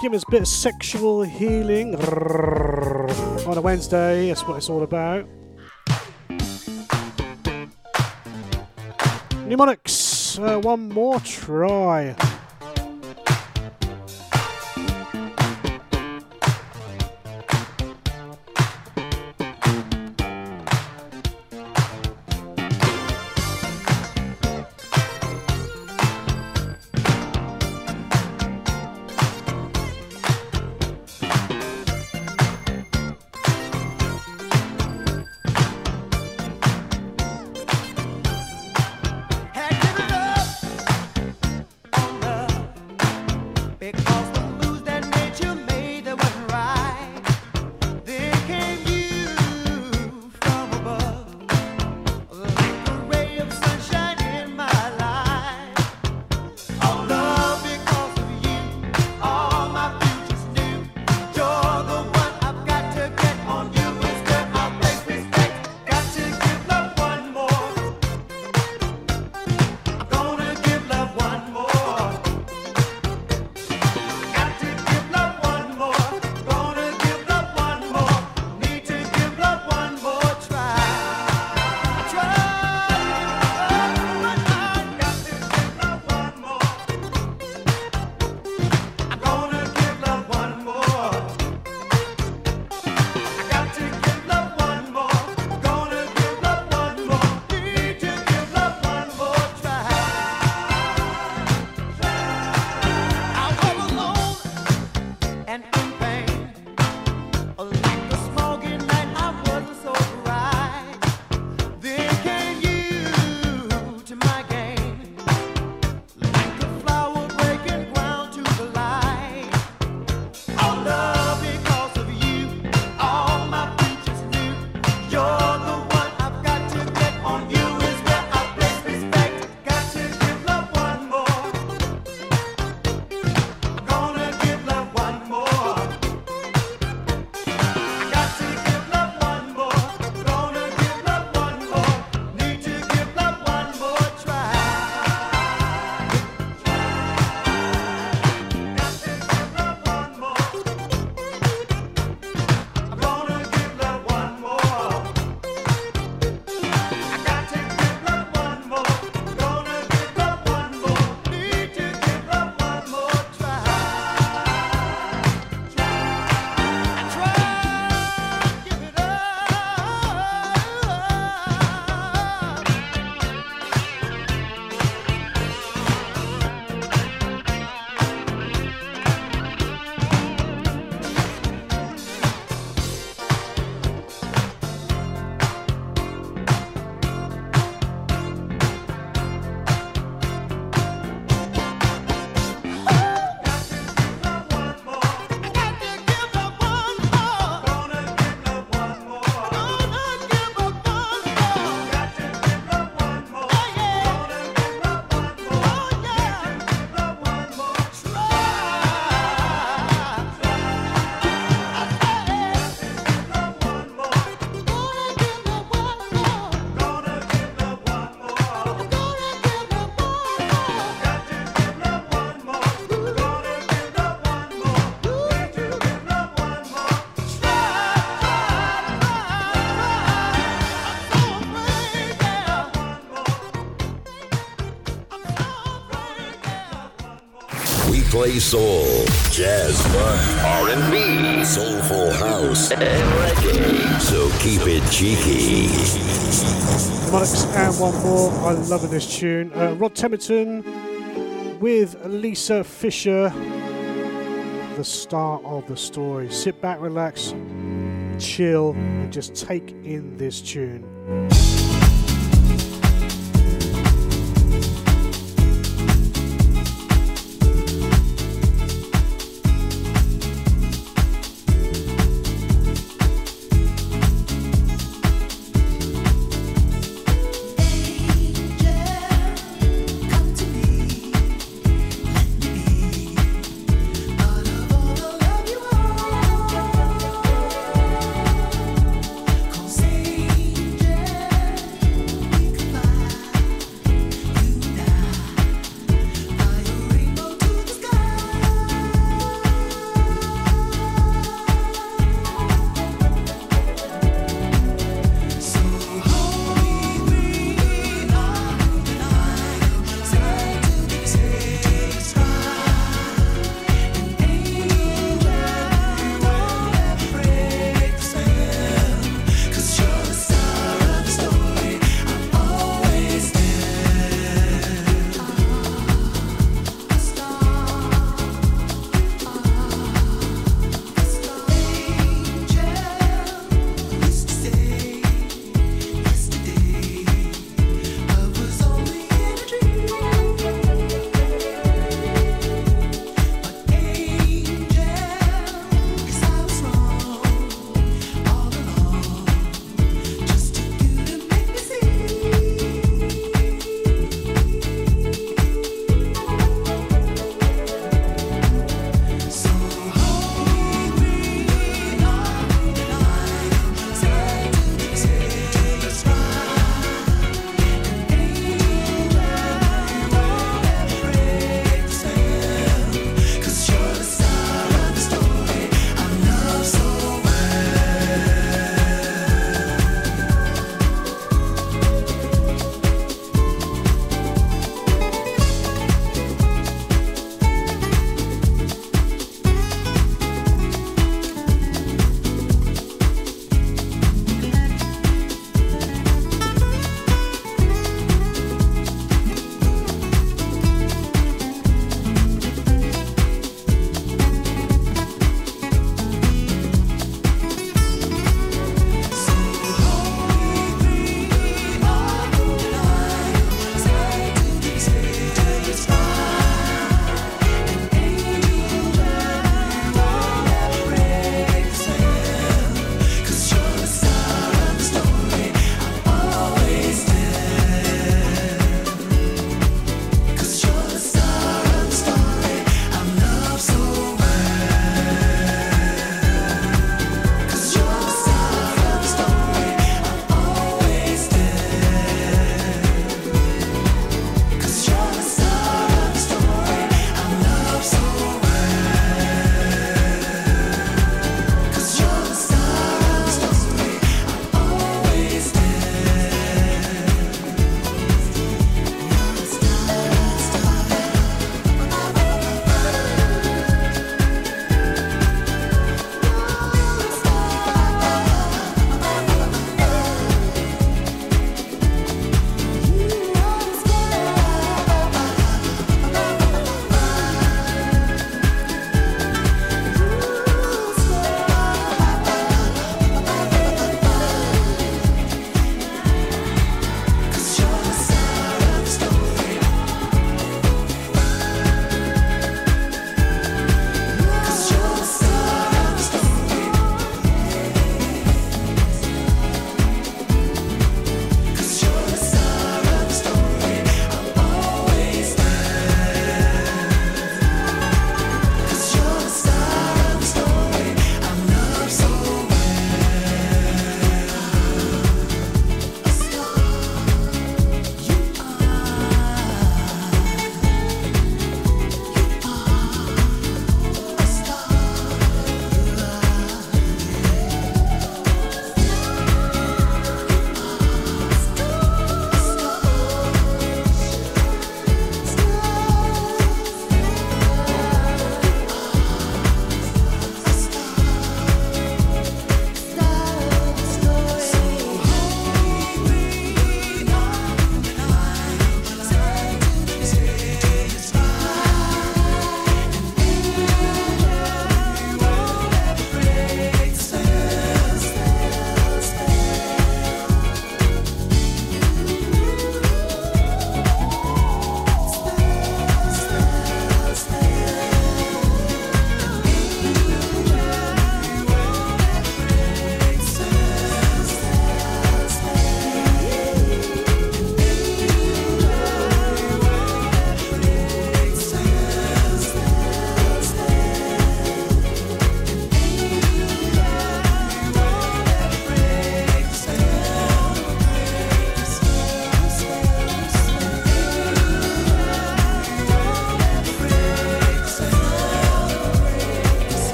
Give us a bit of sexual healing on a Wednesday. That's what it's all about. Mnemonics, uh, one more try. soul, jazz, funk, R&B, soulful house, and reggae. So keep it cheeky. Monix and one more. I love this tune. Uh, Rod Temperton with Lisa Fischer. The star of the story. Sit back, relax, chill, and just take in this tune.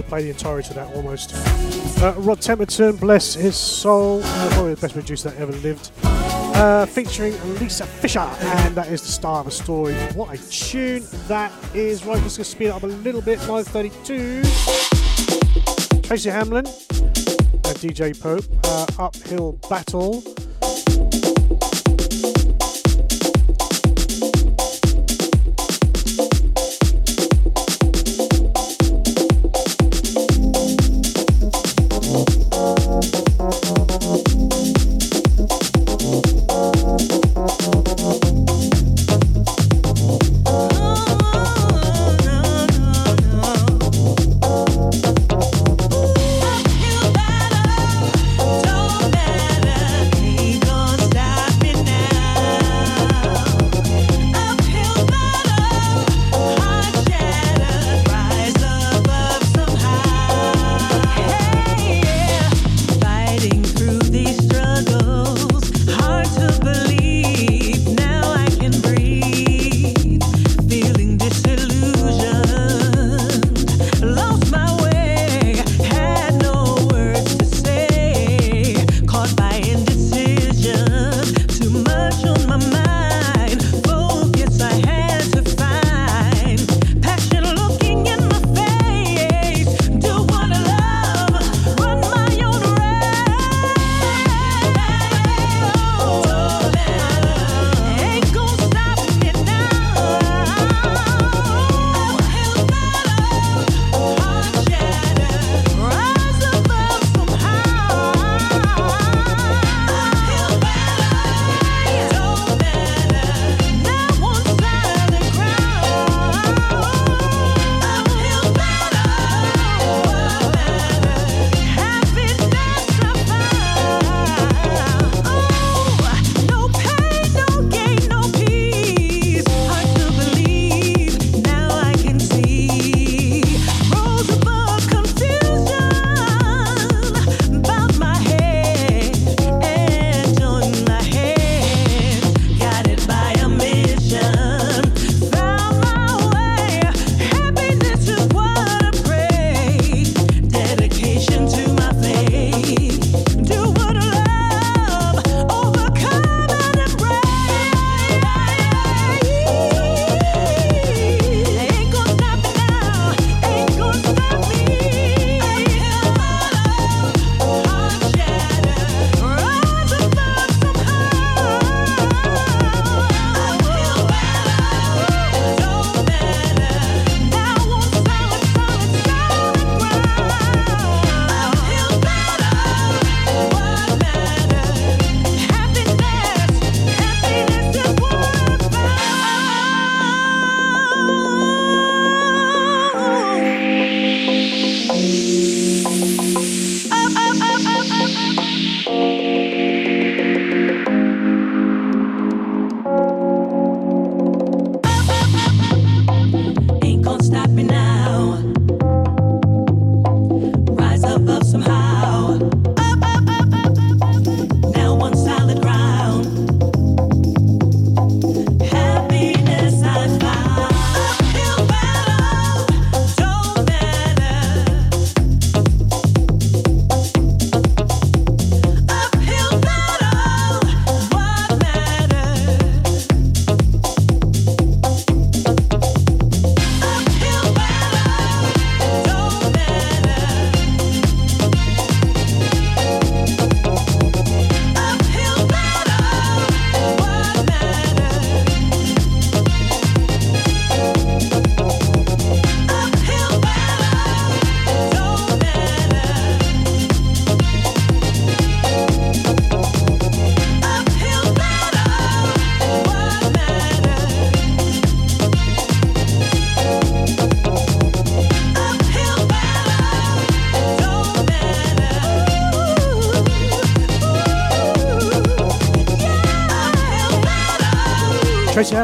To play the entirety of that almost. Uh, Rod Temperton, bless his soul, uh, probably the best producer that ever lived. Uh, featuring Lisa Fischer, and that is the star of a story. What a tune that is! Right, just gonna speed it up a little bit. 9:32. Tracy Hamlin, uh, DJ Pope, uh, uphill battle.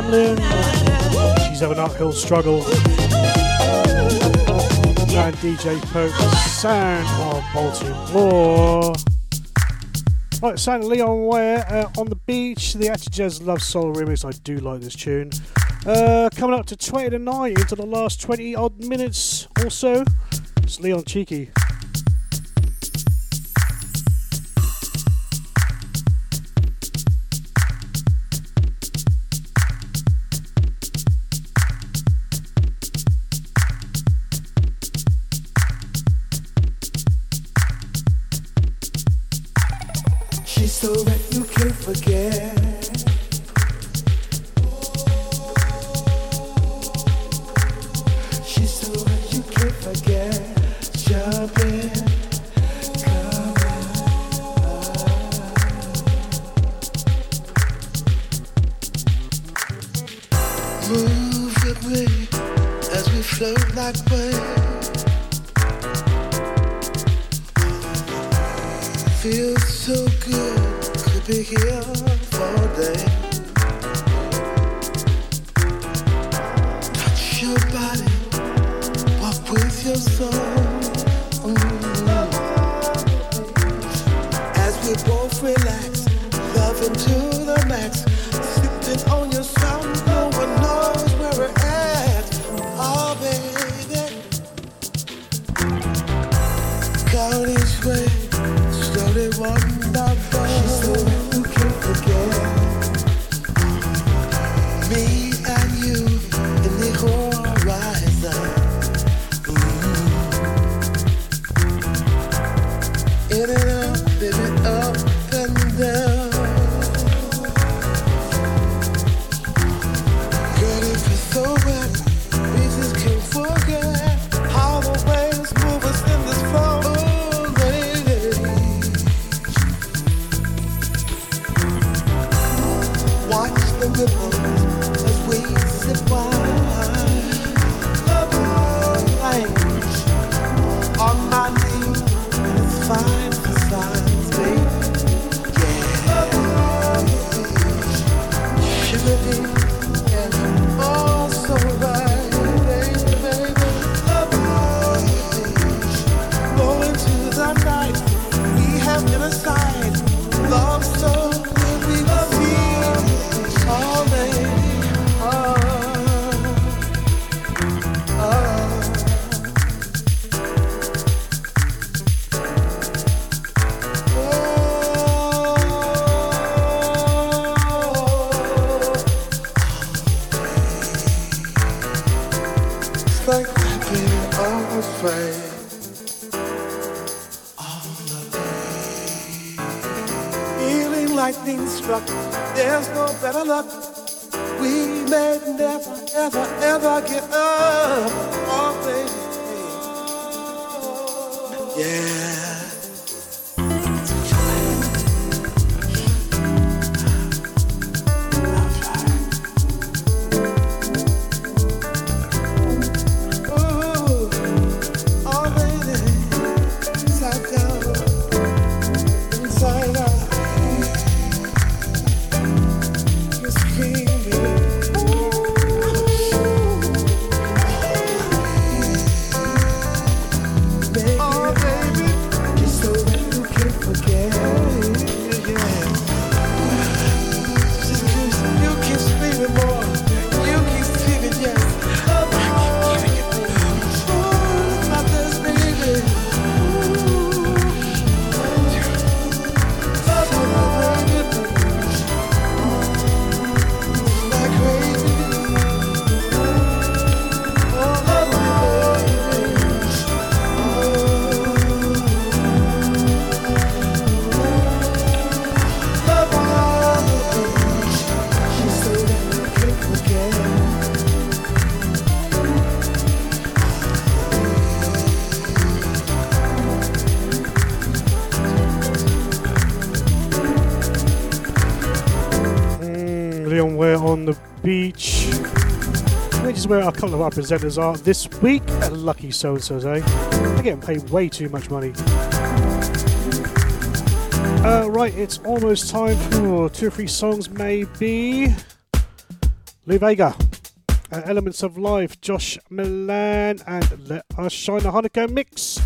Hamlin. She's having an uphill struggle. And DJ Pope, sound of Baltimore. Right, sound of Leon Ware uh, on the beach. The Acid Love Soul remix. I do like this tune. Uh, coming up to 20 to 9 into the last 20 odd minutes or so. It's Leon Cheeky. better luck. We may never, ever, ever get up. couple of our presenters are this week A Lucky So and So's, eh? They're getting paid way too much money. Uh, right, it's almost time for two or three songs, maybe. Lou Vega, uh, Elements of Life, Josh Milan, and Let Us Shine a Hanukkah mix.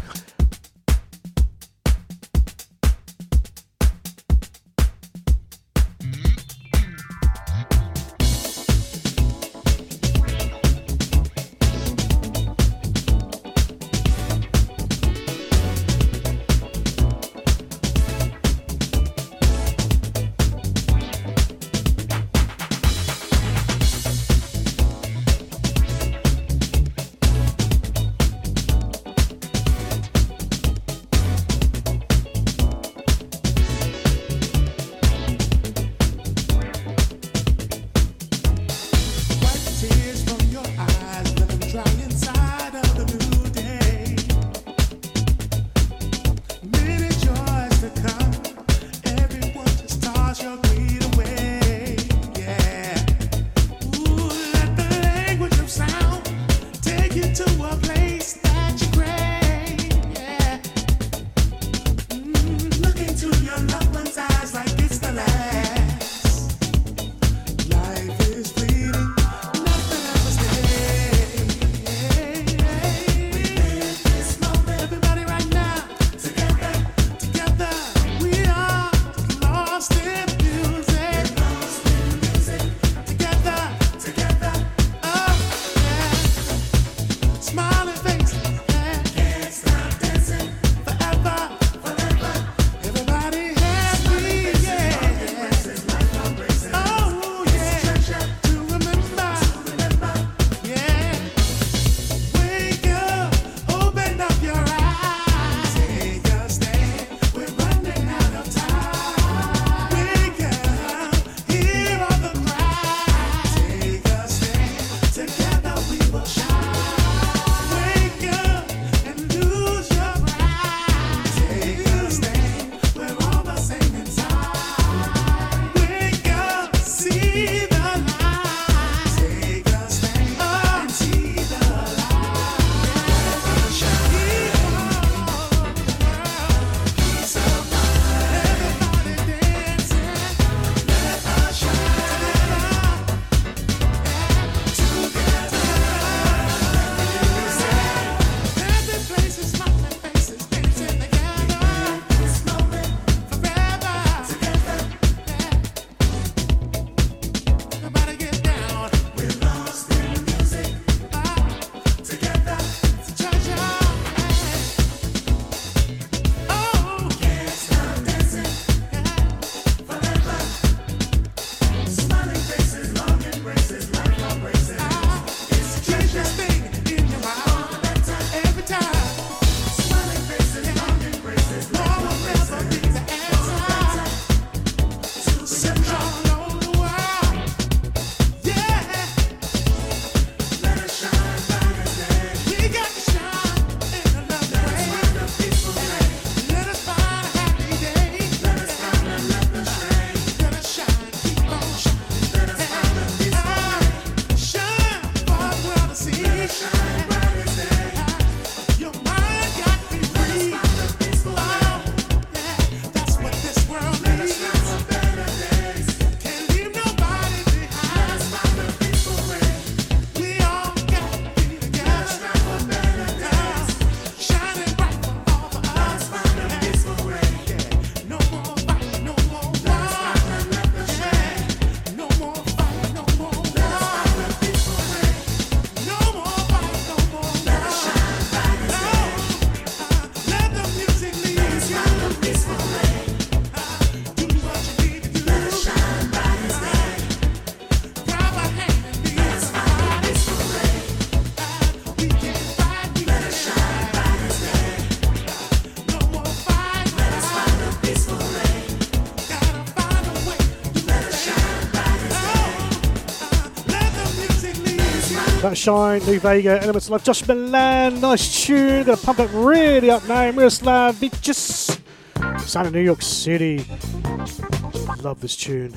Shine, Louie Vega, Elements of Life, Josh Milan, nice tune. Gonna pump it really up now. Miroslav Bitches, sound of New York City. Love this tune.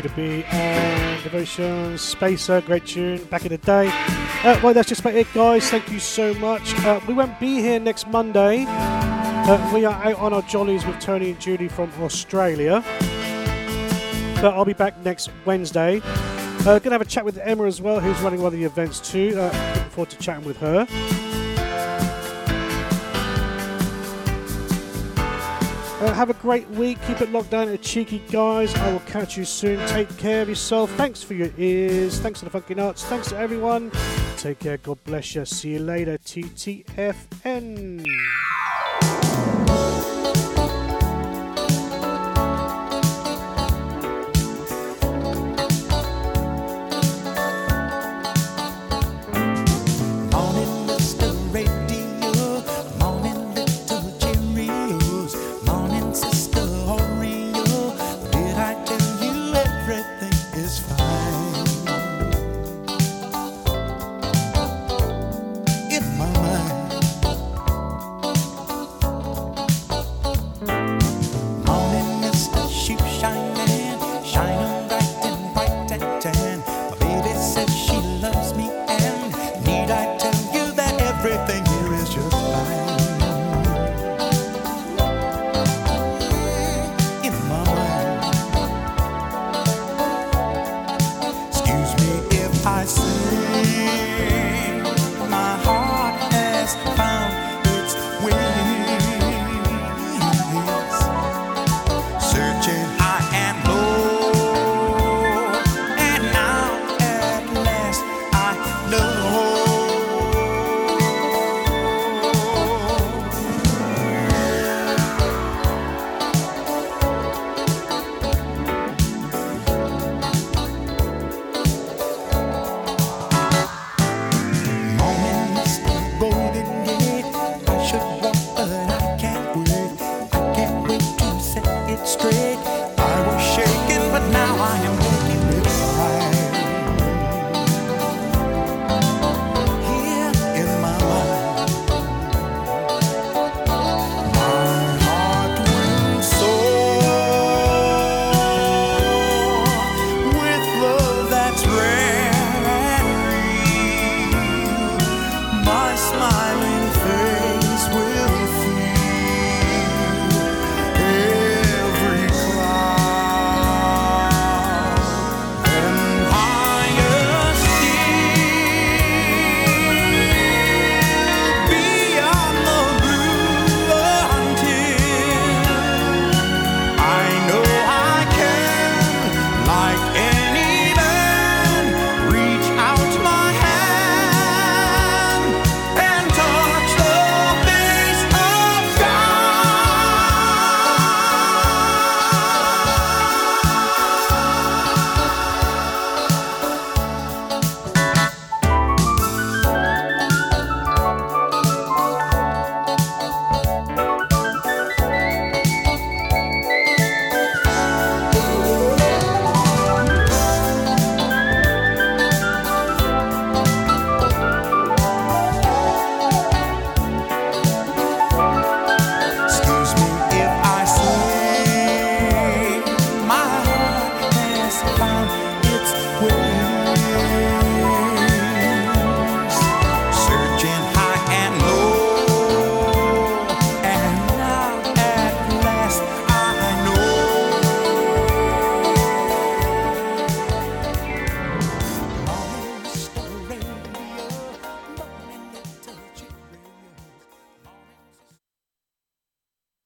Sheila and B. Devotion, Spacer, great tune back in the day. Uh, well, that's just about it, guys. Thank you so much. Uh, we won't be here next Monday. Uh, we are out on our jollies with Tony and Judy from Australia. But I'll be back next Wednesday. Uh, gonna have a chat with Emma as well, who's running one of the events too. Uh, looking forward to chatting with her. Have a great week. Keep it locked down at Cheeky Guys. I will catch you soon. Take care of yourself. Thanks for your ears. Thanks to the Funky Nuts. Thanks to everyone. Take care. God bless you. See you later. TTFN.